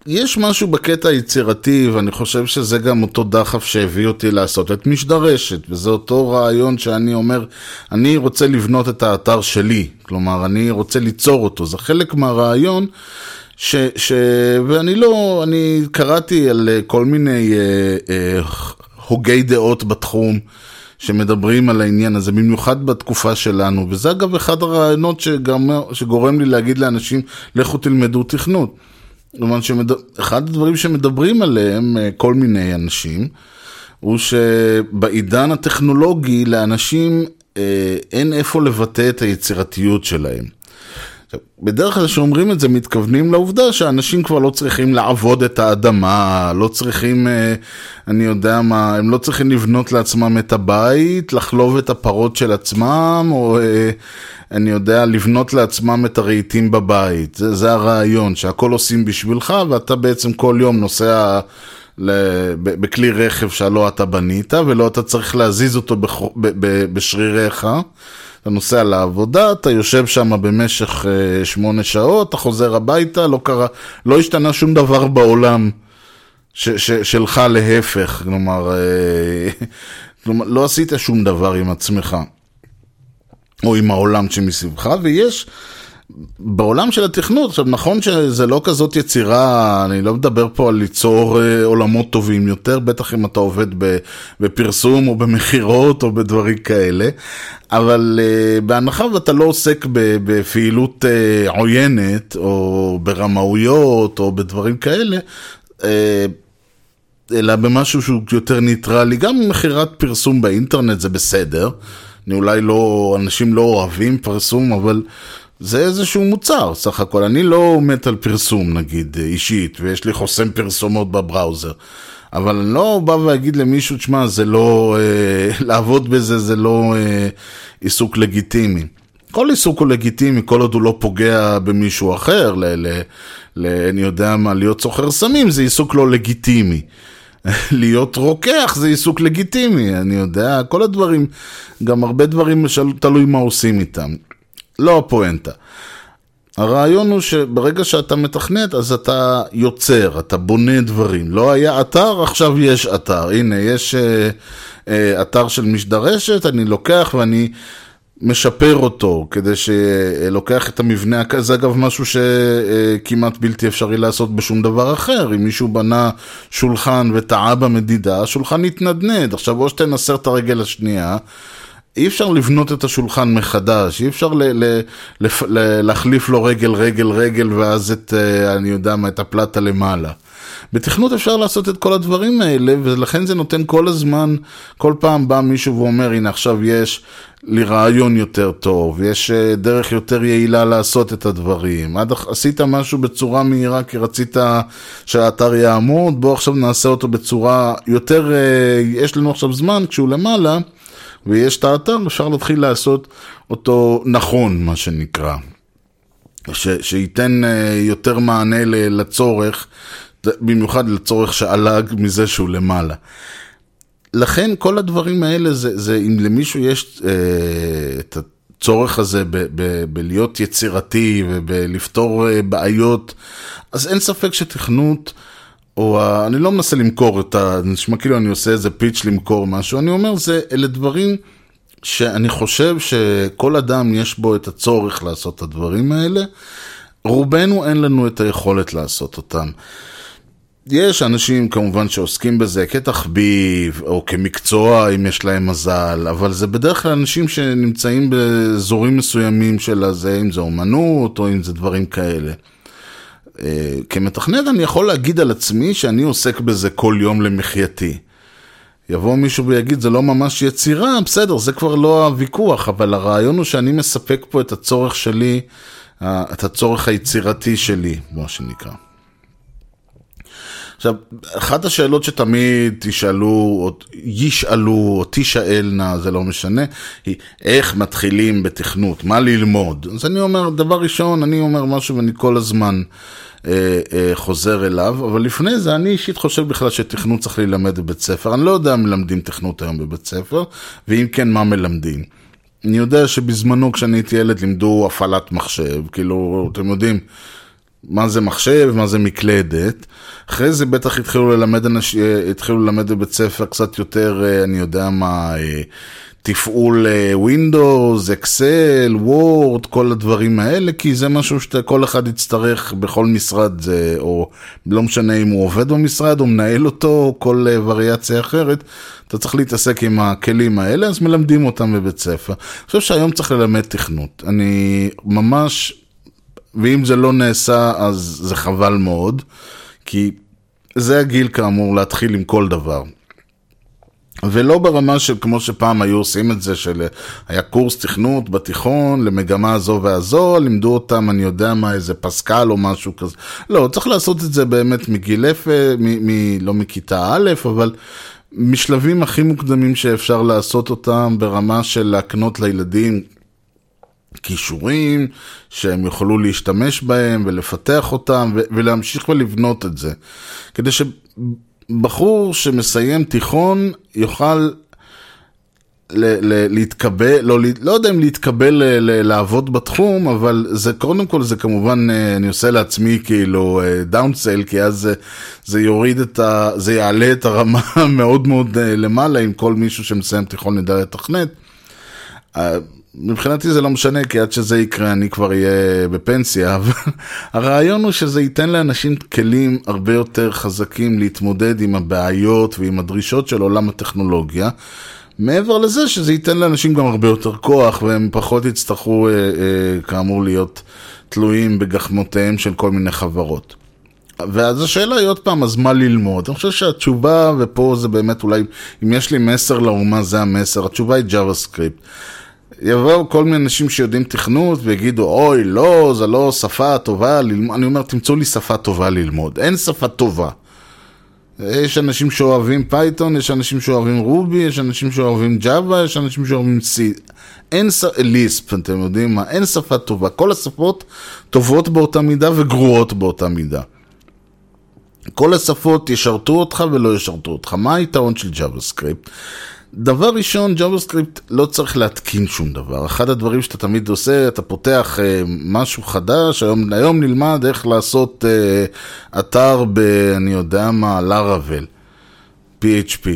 יש משהו בקטע היצירתי, ואני חושב שזה גם אותו דחף שהביא אותי לעשות את משדרשת, וזה אותו רעיון שאני אומר, אני רוצה לבנות את האתר שלי, כלומר, אני רוצה ליצור אותו, זה חלק מהרעיון. ש, ש... ואני לא, אני קראתי על כל מיני אה, אה, הוגי דעות בתחום שמדברים על העניין הזה, במיוחד בתקופה שלנו, וזה אגב אחד הרעיונות שגם, שגורם לי להגיד לאנשים, לכו תלמדו תכנות. כלומר, שמד... אחד הדברים שמדברים עליהם כל מיני אנשים, הוא שבעידן הטכנולוגי לאנשים אה, אין איפה לבטא את היצירתיות שלהם. בדרך כלל כשאומרים את זה מתכוונים לעובדה שאנשים כבר לא צריכים לעבוד את האדמה, לא צריכים, אני יודע מה, הם לא צריכים לבנות לעצמם את הבית, לחלוב את הפרות של עצמם, או אני יודע, לבנות לעצמם את הרהיטים בבית. זה, זה הרעיון, שהכל עושים בשבילך ואתה בעצם כל יום נוסע בכלי רכב שלא אתה בנית, ולא אתה צריך להזיז אותו בשריריך. אתה נוסע לעבודה, אתה יושב שם במשך uh, שמונה שעות, אתה חוזר הביתה, לא קרה, לא השתנה שום דבר בעולם ש, ש, שלך להפך, כלומר, uh, כלומר, לא עשית שום דבר עם עצמך, או עם העולם שמסביבך, ויש בעולם של התכנות, עכשיו נכון שזה לא כזאת יצירה, אני לא מדבר פה על ליצור אה, עולמות טובים יותר, בטח אם אתה עובד בפרסום או במכירות או בדברים כאלה, אבל אה, בהנחה ואתה לא עוסק בפעילות אה, עוינת או ברמאויות או בדברים כאלה, אלא במשהו שהוא יותר ניטרלי, גם מכירת פרסום באינטרנט זה בסדר. אני אולי לא, אנשים לא אוהבים פרסום, אבל זה איזשהו מוצר סך הכל. אני לא מת על פרסום נגיד אישית, ויש לי חוסם פרסומות בבראוזר. אבל אני לא בא ואגיד למישהו, תשמע, זה לא, אה, לעבוד בזה זה לא אה, עיסוק לגיטימי. כל עיסוק הוא לגיטימי, כל עוד הוא לא פוגע במישהו אחר, ל, ל, ל, אני יודע מה, להיות סוחר סמים זה עיסוק לא לגיטימי. להיות רוקח זה עיסוק לגיטימי, אני יודע, כל הדברים, גם הרבה דברים תלוי מה עושים איתם. לא הפואנטה. הרעיון הוא שברגע שאתה מתכנת, אז אתה יוצר, אתה בונה דברים. לא היה אתר, עכשיו יש אתר. הנה, יש אה, אה, אתר של משדרשת, אני לוקח ואני משפר אותו, כדי שלוקח את המבנה, זה אגב משהו שכמעט בלתי אפשרי לעשות בשום דבר אחר. אם מישהו בנה שולחן וטעה במדידה, השולחן יתנדנד. עכשיו, או שתנסר את הרגל השנייה, אי אפשר לבנות את השולחן מחדש, אי אפשר ל- ל- ל- להחליף לו רגל, רגל, רגל, ואז את, אה, אני יודע מה, את הפלטה למעלה. בתכנות אפשר לעשות את כל הדברים האלה, ולכן זה נותן כל הזמן, כל פעם בא מישהו ואומר, הנה עכשיו יש לי רעיון יותר טוב, יש אה, דרך יותר יעילה לעשות את הדברים. עד עשית משהו בצורה מהירה כי רצית שהאתר יעמוד, בוא עכשיו נעשה אותו בצורה יותר, אה, יש לנו עכשיו זמן כשהוא למעלה. ויש את האתר, אפשר להתחיל לעשות אותו נכון, מה שנקרא. ש, שייתן uh, יותר מענה לצורך, במיוחד לצורך שעלה מזה שהוא למעלה. לכן כל הדברים האלה זה, זה אם למישהו יש uh, את הצורך הזה ב, ב, בלהיות יצירתי ובלפתור uh, בעיות, אז אין ספק שתכנות או אני לא מנסה למכור את ה... נשמע כאילו אני עושה איזה פיץ' למכור משהו, אני אומר, זה, אלה דברים שאני חושב שכל אדם יש בו את הצורך לעשות את הדברים האלה. רובנו אין לנו את היכולת לעשות אותם. יש אנשים כמובן שעוסקים בזה כתחביב או כמקצוע אם יש להם מזל, אבל זה בדרך כלל אנשים שנמצאים באזורים מסוימים של הזה, אם זה אומנות או אם זה דברים כאלה. אה, כמתכנת אני יכול להגיד על עצמי שאני עוסק בזה כל יום למחייתי. יבוא מישהו ויגיד, זה לא ממש יצירה, בסדר, זה כבר לא הוויכוח, אבל הרעיון הוא שאני מספק פה את הצורך שלי, את הצורך היצירתי שלי, מה שנקרא. עכשיו, אחת השאלות שתמיד תשאלו, או ישאלו, או תשאלנה, זה לא משנה, היא איך מתחילים בתכנות, מה ללמוד. אז אני אומר, דבר ראשון, אני אומר משהו ואני כל הזמן אה, אה, חוזר אליו, אבל לפני זה אני אישית חושב בכלל שתכנות צריך להילמד בבית ספר. אני לא יודע אם מלמדים תכנות היום בבית ספר, ואם כן, מה מלמדים. אני יודע שבזמנו כשאני הייתי ילד לימדו הפעלת מחשב, כאילו, אתם יודעים, מה זה מחשב, מה זה מקלדת. אחרי זה בטח התחילו ללמד, אנש... אה, התחילו ללמד בבית ספר קצת יותר, אה, אני יודע מה, אה, תפעול Windows, Excel, Word, כל הדברים האלה, כי זה משהו שכל אחד יצטרך בכל משרד, או לא משנה אם הוא עובד במשרד או מנהל אותו, או כל וריאציה אחרת, אתה צריך להתעסק עם הכלים האלה, אז מלמדים אותם בבית ספר. אני חושב שהיום צריך ללמד תכנות. אני ממש ואם זה לא נעשה, אז זה חבל מאוד, כי זה הגיל כאמור להתחיל עם כל דבר. ולא ברמה של כמו שפעם היו עושים את זה, של היה קורס תכנות בתיכון למגמה הזו והזו, לימדו אותם, אני יודע מה, איזה פסקל או משהו כזה. לא, צריך לעשות את זה באמת מגיל אפס, לא מכיתה א', אבל משלבים הכי מוקדמים שאפשר לעשות אותם ברמה של להקנות לילדים כישורים שהם יוכלו להשתמש בהם ולפתח אותם ולהמשיך ולבנות את זה. כדי שבחור שמסיים תיכון יוכל להתקבל, לא, לא יודע אם להתקבל לעבוד בתחום, אבל זה קודם כל זה כמובן, אה, אני עושה לעצמי כאילו דאונסייל, כי אז זה, זה יוריד את ה... זה יעלה את הרמה מאוד מאוד אה, למעלה, אם כל מישהו שמסיים תיכון ידע לתכנת. מבחינתי זה לא משנה, כי עד שזה יקרה אני כבר אהיה בפנסיה, אבל הרעיון הוא שזה ייתן לאנשים כלים הרבה יותר חזקים להתמודד עם הבעיות ועם הדרישות של עולם הטכנולוגיה. מעבר לזה שזה ייתן לאנשים גם הרבה יותר כוח, והם פחות יצטרכו אה, אה, כאמור להיות תלויים בגחמותיהם של כל מיני חברות. ואז השאלה היא עוד פעם, אז מה ללמוד? אני חושב שהתשובה, ופה זה באמת אולי, אם יש לי מסר לאומה, זה המסר, התשובה היא JavaScript. יבואו כל מיני אנשים שיודעים תכנות ויגידו, אוי, לא, זה לא שפה טובה ללמוד. אני אומר, תמצאו לי שפה טובה ללמוד. אין שפה טובה. יש אנשים שאוהבים Python, יש אנשים שאוהבים Ruby, יש אנשים שאוהבים Java, יש אנשים שאוהבים C. אין ש... ליספ, אתם יודעים מה? אין שפה טובה. כל השפות טובות באותה מידה וגרועות באותה מידה. כל השפות ישרתו אותך ולא ישרתו אותך. מה היתרון של JavaScript? דבר ראשון, JavaScript לא צריך להתקין שום דבר. אחד הדברים שאתה תמיד עושה, אתה פותח אה, משהו חדש, היום, היום נלמד איך לעשות אה, אתר ב... אני יודע מה, לארוול, PHP.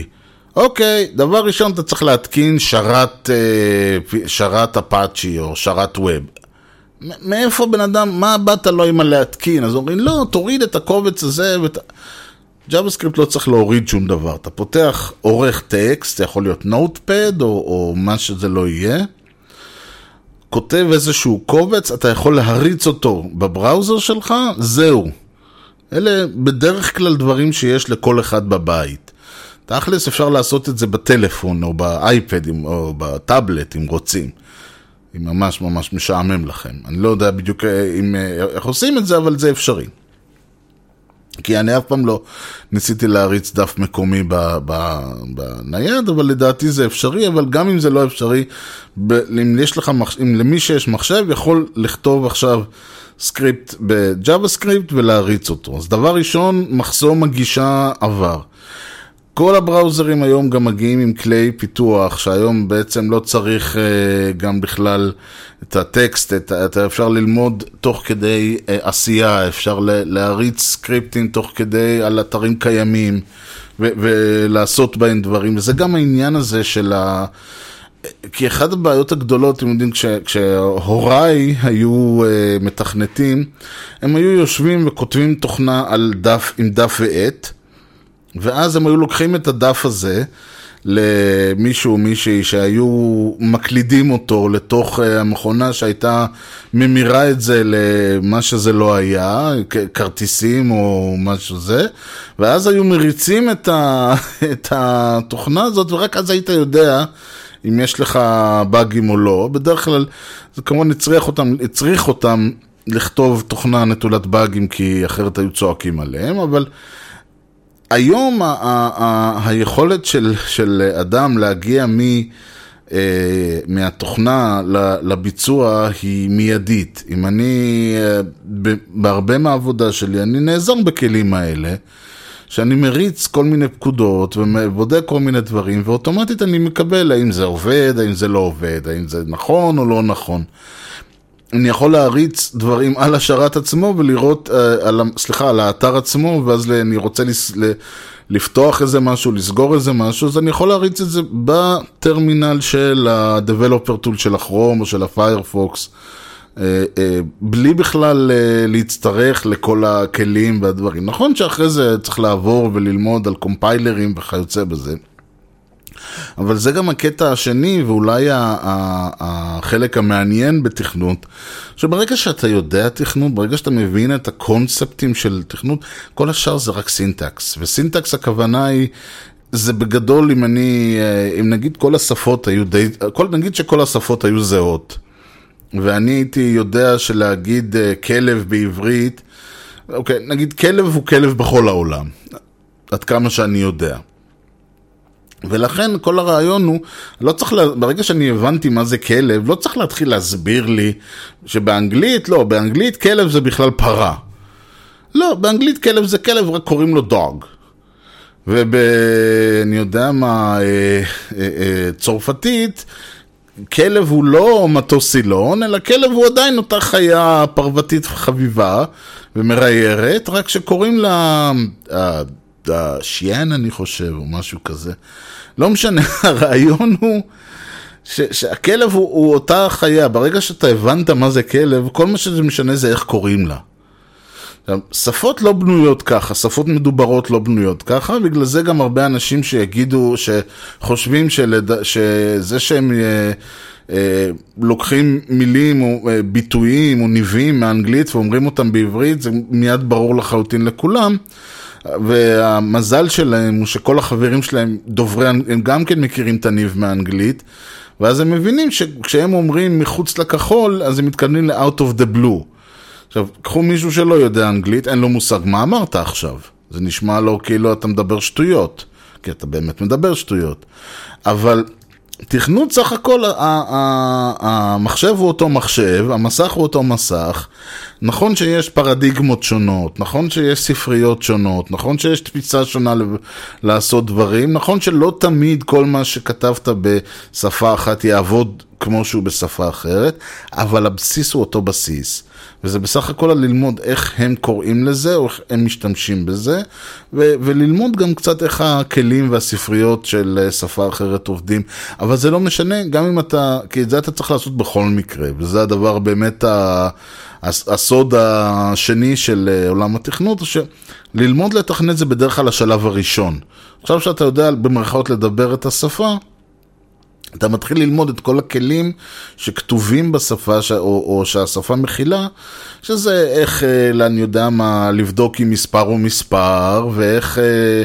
אוקיי, דבר ראשון אתה צריך להתקין שרת, אה, שרת אפאצ'י או שרת ווב. מאיפה בן אדם, מה באת לו עם הלהתקין? אז אומרים, לא, תוריד את הקובץ הזה ואת... JavaScript לא צריך להוריד שום דבר. אתה פותח עורך טקסט, זה יכול להיות נוטפד או, או מה שזה לא יהיה, כותב איזשהו קובץ, אתה יכול להריץ אותו בבראוזר שלך, זהו. אלה בדרך כלל דברים שיש לכל אחד בבית. תכלס אפשר לעשות את זה בטלפון או באייפד או בטאבלט אם רוצים. אם ממש ממש משעמם לכם. אני לא יודע בדיוק אה, אם, אה, איך עושים את זה, אבל זה אפשרי. כי אני אף פעם לא ניסיתי להריץ דף מקומי בנייד, אבל לדעתי זה אפשרי, אבל גם אם זה לא אפשרי, אם, יש לך, אם למי שיש מחשב יכול לכתוב עכשיו סקריפט ב JavaScript ולהריץ אותו. אז דבר ראשון, מחסום הגישה עבר. כל הבראוזרים היום גם מגיעים עם כלי פיתוח, שהיום בעצם לא צריך אה, גם בכלל את הטקסט, את, את, אפשר ללמוד תוך כדי אה, עשייה, אפשר להריץ סקריפטים תוך כדי על אתרים קיימים ו- ולעשות בהם דברים, וזה גם העניין הזה של ה... כי אחת הבעיות הגדולות, אתם יודעים, כש, כשהוריי היו uh, מתכנתים, הם היו יושבים וכותבים תוכנה על דף, עם דף ועט. ואז הם היו לוקחים את הדף הזה למישהו או מישהי שהיו מקלידים אותו לתוך אה, המכונה שהייתה ממירה את זה למה שזה לא היה, כרטיסים או משהו זה, ואז היו מריצים את, ה, את התוכנה הזאת ורק אז היית יודע אם יש לך באגים או לא. בדרך כלל זה כמובן הצריך אותם, הצריך אותם לכתוב תוכנה נטולת באגים כי אחרת היו צועקים עליהם, אבל... היום ה- ה- ה- היכולת של, של אדם להגיע מ... Uh, מהתוכנה לביצוע היא מיידית. אם אני, uh, בהרבה מהעבודה שלי, אני נעזר בכלים האלה, שאני מריץ כל מיני פקודות ובודק כל מיני דברים, ואוטומטית אני מקבל האם זה עובד, האם זה לא עובד, האם זה נכון או לא נכון. אני יכול להריץ דברים על השרת עצמו ולראות, uh, על, סליחה, על האתר עצמו, ואז אני רוצה לס, ל, לפתוח איזה משהו, לסגור איזה משהו, אז אני יכול להריץ את זה בטרמינל של ה-Developer Tool של הכרום או של הפיירפוקס, uh, uh, בלי בכלל uh, להצטרך לכל הכלים והדברים. נכון שאחרי זה צריך לעבור וללמוד על קומפיילרים וכיוצא בזה. אבל זה גם הקטע השני, ואולי החלק המעניין בתכנות, שברגע שאתה יודע תכנות, ברגע שאתה מבין את הקונספטים של תכנות, כל השאר זה רק סינטקס. וסינטקס הכוונה היא... זה בגדול אם אני, אם נגיד כל השפות היו די, כל, נגיד שכל השפות היו זהות, ואני הייתי יודע שלהגיד אה, כלב בעברית, אוקיי, נגיד כלב הוא כלב בכל העולם, עד כמה שאני יודע. ולכן כל הרעיון הוא, לא צריך, לה, ברגע שאני הבנתי מה זה כלב, לא צריך להתחיל להסביר לי שבאנגלית, לא, באנגלית כלב זה בכלל פרה. לא, באנגלית כלב זה כלב, רק קוראים לו דוג. וב... אני יודע מה, אה, אה, אה, צרפתית, כלב הוא לא מטוס סילון, אלא כלב הוא עדיין אותה חיה פרוותית חביבה ומראיירת, רק שקוראים לה... השיין אני חושב, או משהו כזה. לא משנה, הרעיון הוא ש, שהכלב הוא, הוא אותה חיה, ברגע שאתה הבנת מה זה כלב, כל מה שזה משנה זה איך קוראים לה. שפות לא בנויות ככה, שפות מדוברות לא בנויות ככה, בגלל זה גם הרבה אנשים שיגידו, שחושבים שלד... שזה שהם אה, אה, לוקחים מילים או אה, ביטויים או ניבים מאנגלית ואומרים אותם בעברית, זה מיד ברור לחלוטין לכולם. והמזל שלהם הוא שכל החברים שלהם דוברי, הם גם כן מכירים את הניב מאנגלית, ואז הם מבינים שכשהם אומרים מחוץ לכחול, אז הם מתכוונים ל-out of the blue. עכשיו, קחו מישהו שלא יודע אנגלית, אין לו מושג מה אמרת עכשיו. זה נשמע לו כאילו אתה מדבר שטויות, כי אתה באמת מדבר שטויות. אבל תכנות סך הכל, המחשב הוא אותו מחשב, המסך הוא אותו מסך. נכון שיש פרדיגמות שונות, נכון שיש ספריות שונות, נכון שיש תפיסה שונה לעשות דברים, נכון שלא תמיד כל מה שכתבת בשפה אחת יעבוד כמו שהוא בשפה אחרת, אבל הבסיס הוא אותו בסיס. וזה בסך הכל ללמוד איך הם קוראים לזה, או איך הם משתמשים בזה, ו- וללמוד גם קצת איך הכלים והספריות של אה, שפה אחרת עובדים. אבל זה לא משנה, גם אם אתה, כי את זה אתה צריך לעשות בכל מקרה, וזה הדבר באמת ה... הסוד השני של אה, עולם התכנות, הוא שללמוד לתכנת זה בדרך כלל השלב הראשון. עכשיו שאתה יודע במרכאות לדבר את השפה, אתה מתחיל ללמוד את כל הכלים שכתובים בשפה, ש... או, או שהשפה מכילה, שזה איך, אה, אני יודע מה, לבדוק אם מספר הוא מספר, ואיך אה,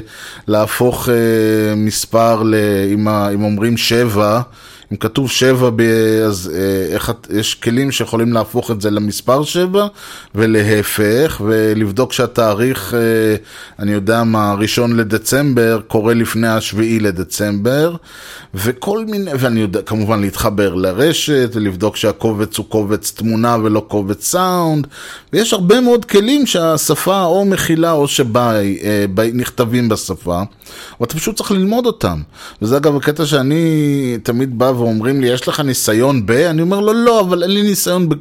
להפוך אה, מספר, ל... אם, אם אומרים שבע, אם כתוב שבע, ב... אז אה, איך, יש כלים שיכולים להפוך את זה למספר שבע, ולהפך, ולבדוק שהתאריך, אה, אני יודע מה, ראשון לדצמבר, קורה לפני השביעי לדצמבר, וכל מיני, ואני יודע, כמובן להתחבר לרשת, ולבדוק שהקובץ הוא קובץ תמונה ולא קובץ סאונד, ויש הרבה מאוד כלים שהשפה או מכילה או שנכתבים אה, בשפה, ואתה פשוט צריך ללמוד אותם. וזה אגב הקטע שאני תמיד בא ואומרים לי, יש לך ניסיון ב? אני אומר לו, לא, אבל אין לי ניסיון ב...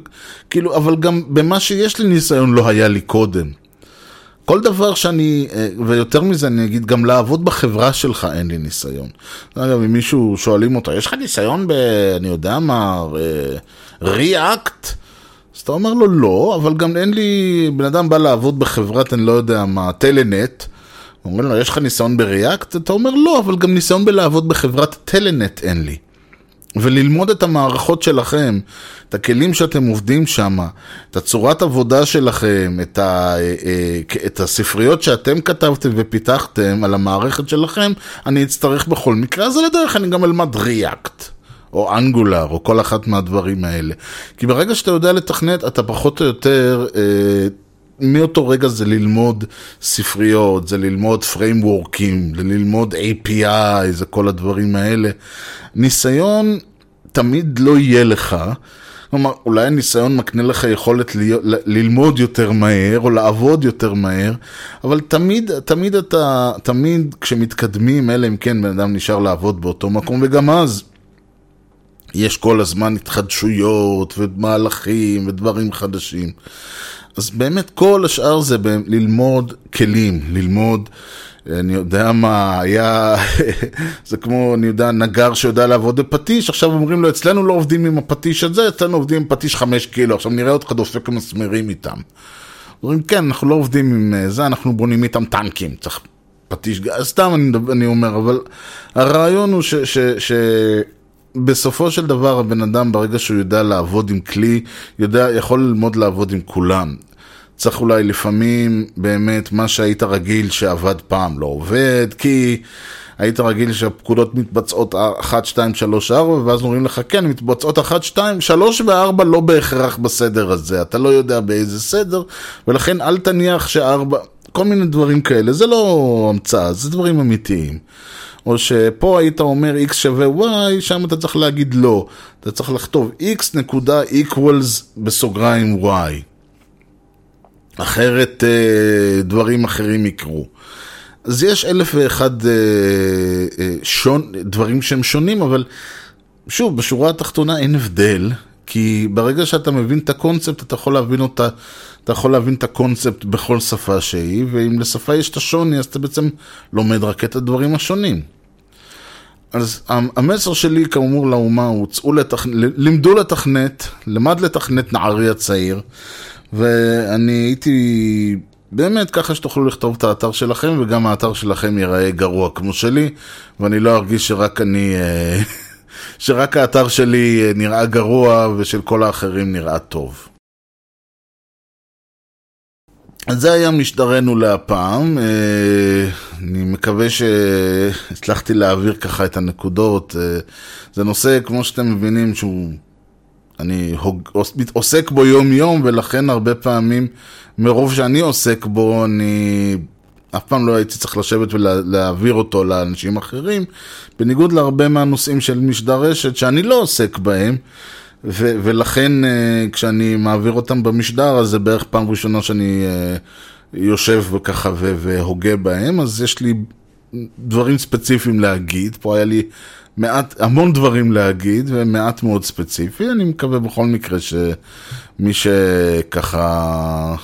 כאילו, אבל גם במה שיש לי ניסיון לא היה לי קודם. כל דבר שאני, אה, ויותר מזה אני אגיד, גם לעבוד בחברה שלך אין לי ניסיון. אגב, אם מישהו שואלים אותו, יש לך ניסיון ב... אני יודע מה, ריאקט? אז אתה אומר לו לא, אבל גם אין לי, בן אדם בא לעבוד בחברת, אני לא יודע מה, טלנט, אומרים לו, יש לך ניסיון בריאקט? אתה אומר לא, אבל גם ניסיון בלעבוד בחברת טלנט אין לי. וללמוד את המערכות שלכם, את הכלים שאתם עובדים שם, את הצורת עבודה שלכם, את, ה, אה, אה, את הספריות שאתם כתבתם ופיתחתם על המערכת שלכם, אני אצטרך בכל מקרה, אז על הדרך אני גם אלמד ריאקט. או אנגולר, או כל אחת מהדברים האלה. כי ברגע שאתה יודע לתכנת, אתה פחות או יותר אה, מאותו רגע זה ללמוד ספריות, זה ללמוד frameworkים, זה ללמוד API, זה כל הדברים האלה. ניסיון תמיד לא יהיה לך. כלומר, אולי הניסיון מקנה לך יכולת ל- ל- ללמוד יותר מהר, או לעבוד יותר מהר, אבל תמיד, תמיד אתה, תמיד כשמתקדמים, אלא אם כן בן אדם נשאר לעבוד באותו מקום, וגם אז יש כל הזמן התחדשויות, ומהלכים, ודברים חדשים. אז באמת כל השאר זה ללמוד כלים, ללמוד, אני יודע מה, היה, זה כמו, אני יודע, נגר שיודע לעבוד בפטיש, עכשיו אומרים לו, אצלנו לא עובדים עם הפטיש הזה, אצלנו עובדים עם פטיש חמש קילו, עכשיו נראה אותך דופק מסמרים איתם. אומרים, כן, אנחנו לא עובדים עם אה, זה, אנחנו בונים איתם טנקים, צריך פטיש, סתם אני, אני אומר, אבל הרעיון הוא ש... ש, ש בסופו של דבר הבן אדם ברגע שהוא יודע לעבוד עם כלי, יודע, יכול ללמוד לעבוד עם כולם. צריך אולי לפעמים באמת מה שהיית רגיל שעבד פעם לא עובד, כי היית רגיל שהפקודות מתבצעות 1, 2, 3, 4, ואז אומרים לך כן, מתבצעות 1, 2, 3 ו-4 לא בהכרח בסדר הזה, אתה לא יודע באיזה סדר, ולכן אל תניח ש-4, כל מיני דברים כאלה, זה לא המצאה, זה דברים אמיתיים. או שפה היית אומר x שווה y, שם אתה צריך להגיד לא. אתה צריך לכתוב x נקודה equals בסוגריים y. אחרת אה, דברים אחרים יקרו. אז יש אלף ואחד אה, אה, שון, דברים שהם שונים, אבל שוב, בשורה התחתונה אין הבדל, כי ברגע שאתה מבין את הקונספט, אתה יכול להבין אותה, אתה יכול להבין את הקונספט בכל שפה שהיא, ואם לשפה יש את השוני, אז אתה בעצם לומד רק את הדברים השונים. אז המסר שלי כאמור לאומה הוא, צאו לתכנת, לימדו לתכנת, למד לתכנת נערי הצעיר, ואני הייתי באמת ככה שתוכלו לכתוב את האתר שלכם, וגם האתר שלכם ייראה גרוע כמו שלי, ואני לא ארגיש שרק אני, אה, שרק האתר שלי אה, נראה גרוע ושל כל האחרים נראה טוב. אז זה היה משדרנו להפעם, אה, אני מקווה שהצלחתי להעביר ככה את הנקודות. זה נושא, כמו שאתם מבינים, שהוא... אני עוסק בו יום יום, ולכן הרבה פעמים, מרוב שאני עוסק בו, אני אף פעם לא הייתי צריך לשבת ולהעביר אותו לאנשים אחרים, בניגוד להרבה מהנושאים של משדר רשת שאני לא עוסק בהם. ו- ולכן אה, כשאני מעביר אותם במשדר, אז זה בערך פעם ראשונה שאני אה, יושב וככה ו- והוגה בהם, אז יש לי דברים ספציפיים להגיד, פה היה לי מעט, המון דברים להגיד ומעט מאוד ספציפי, אני מקווה בכל מקרה שמי שככה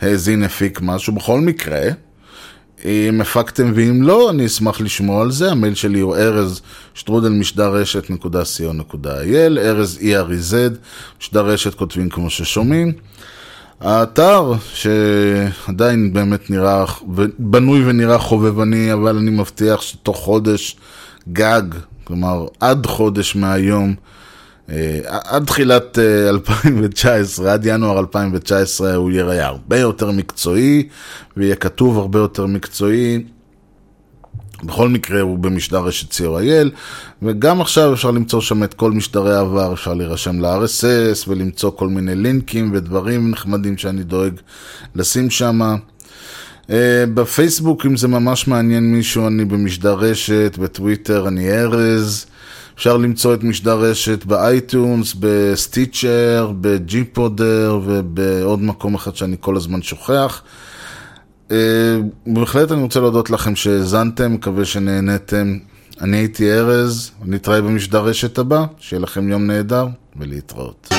האזין הפיק משהו, בכל מקרה. אם הפקתם ואם לא, אני אשמח לשמוע על זה. המייל שלי הוא ארז שטרודל משדר רשת נקודה co.il, ארז E-R-Z, משדר רשת כותבים כמו ששומעים. האתר, שעדיין באמת נראה, בנוי ונראה חובבני, אבל אני מבטיח שתוך חודש גג, כלומר עד חודש מהיום, אה, עד תחילת 2019, אה, עד ינואר 2019 הוא יראה הרבה יותר מקצועי ויהיה כתוב הרבה יותר מקצועי. בכל מקרה הוא במשדר רשת co.il וגם עכשיו אפשר למצוא שם את כל משדרי העבר, אפשר להירשם ל-RSS ולמצוא כל מיני לינקים ודברים נחמדים שאני דואג לשים שם. אה, בפייסבוק, אם זה ממש מעניין מישהו, אני במשדר רשת, בטוויטר אני ארז. אפשר למצוא את משדר רשת ב iTunes, ב Stitcher, ב gPodder ובעוד מקום אחד שאני כל הזמן שוכח. אה, בהחלט אני רוצה להודות לכם שהאזנתם, מקווה שנהנתם. אני הייתי ארז, נתראה במשדר רשת הבא, שיהיה לכם יום נהדר ולהתראות.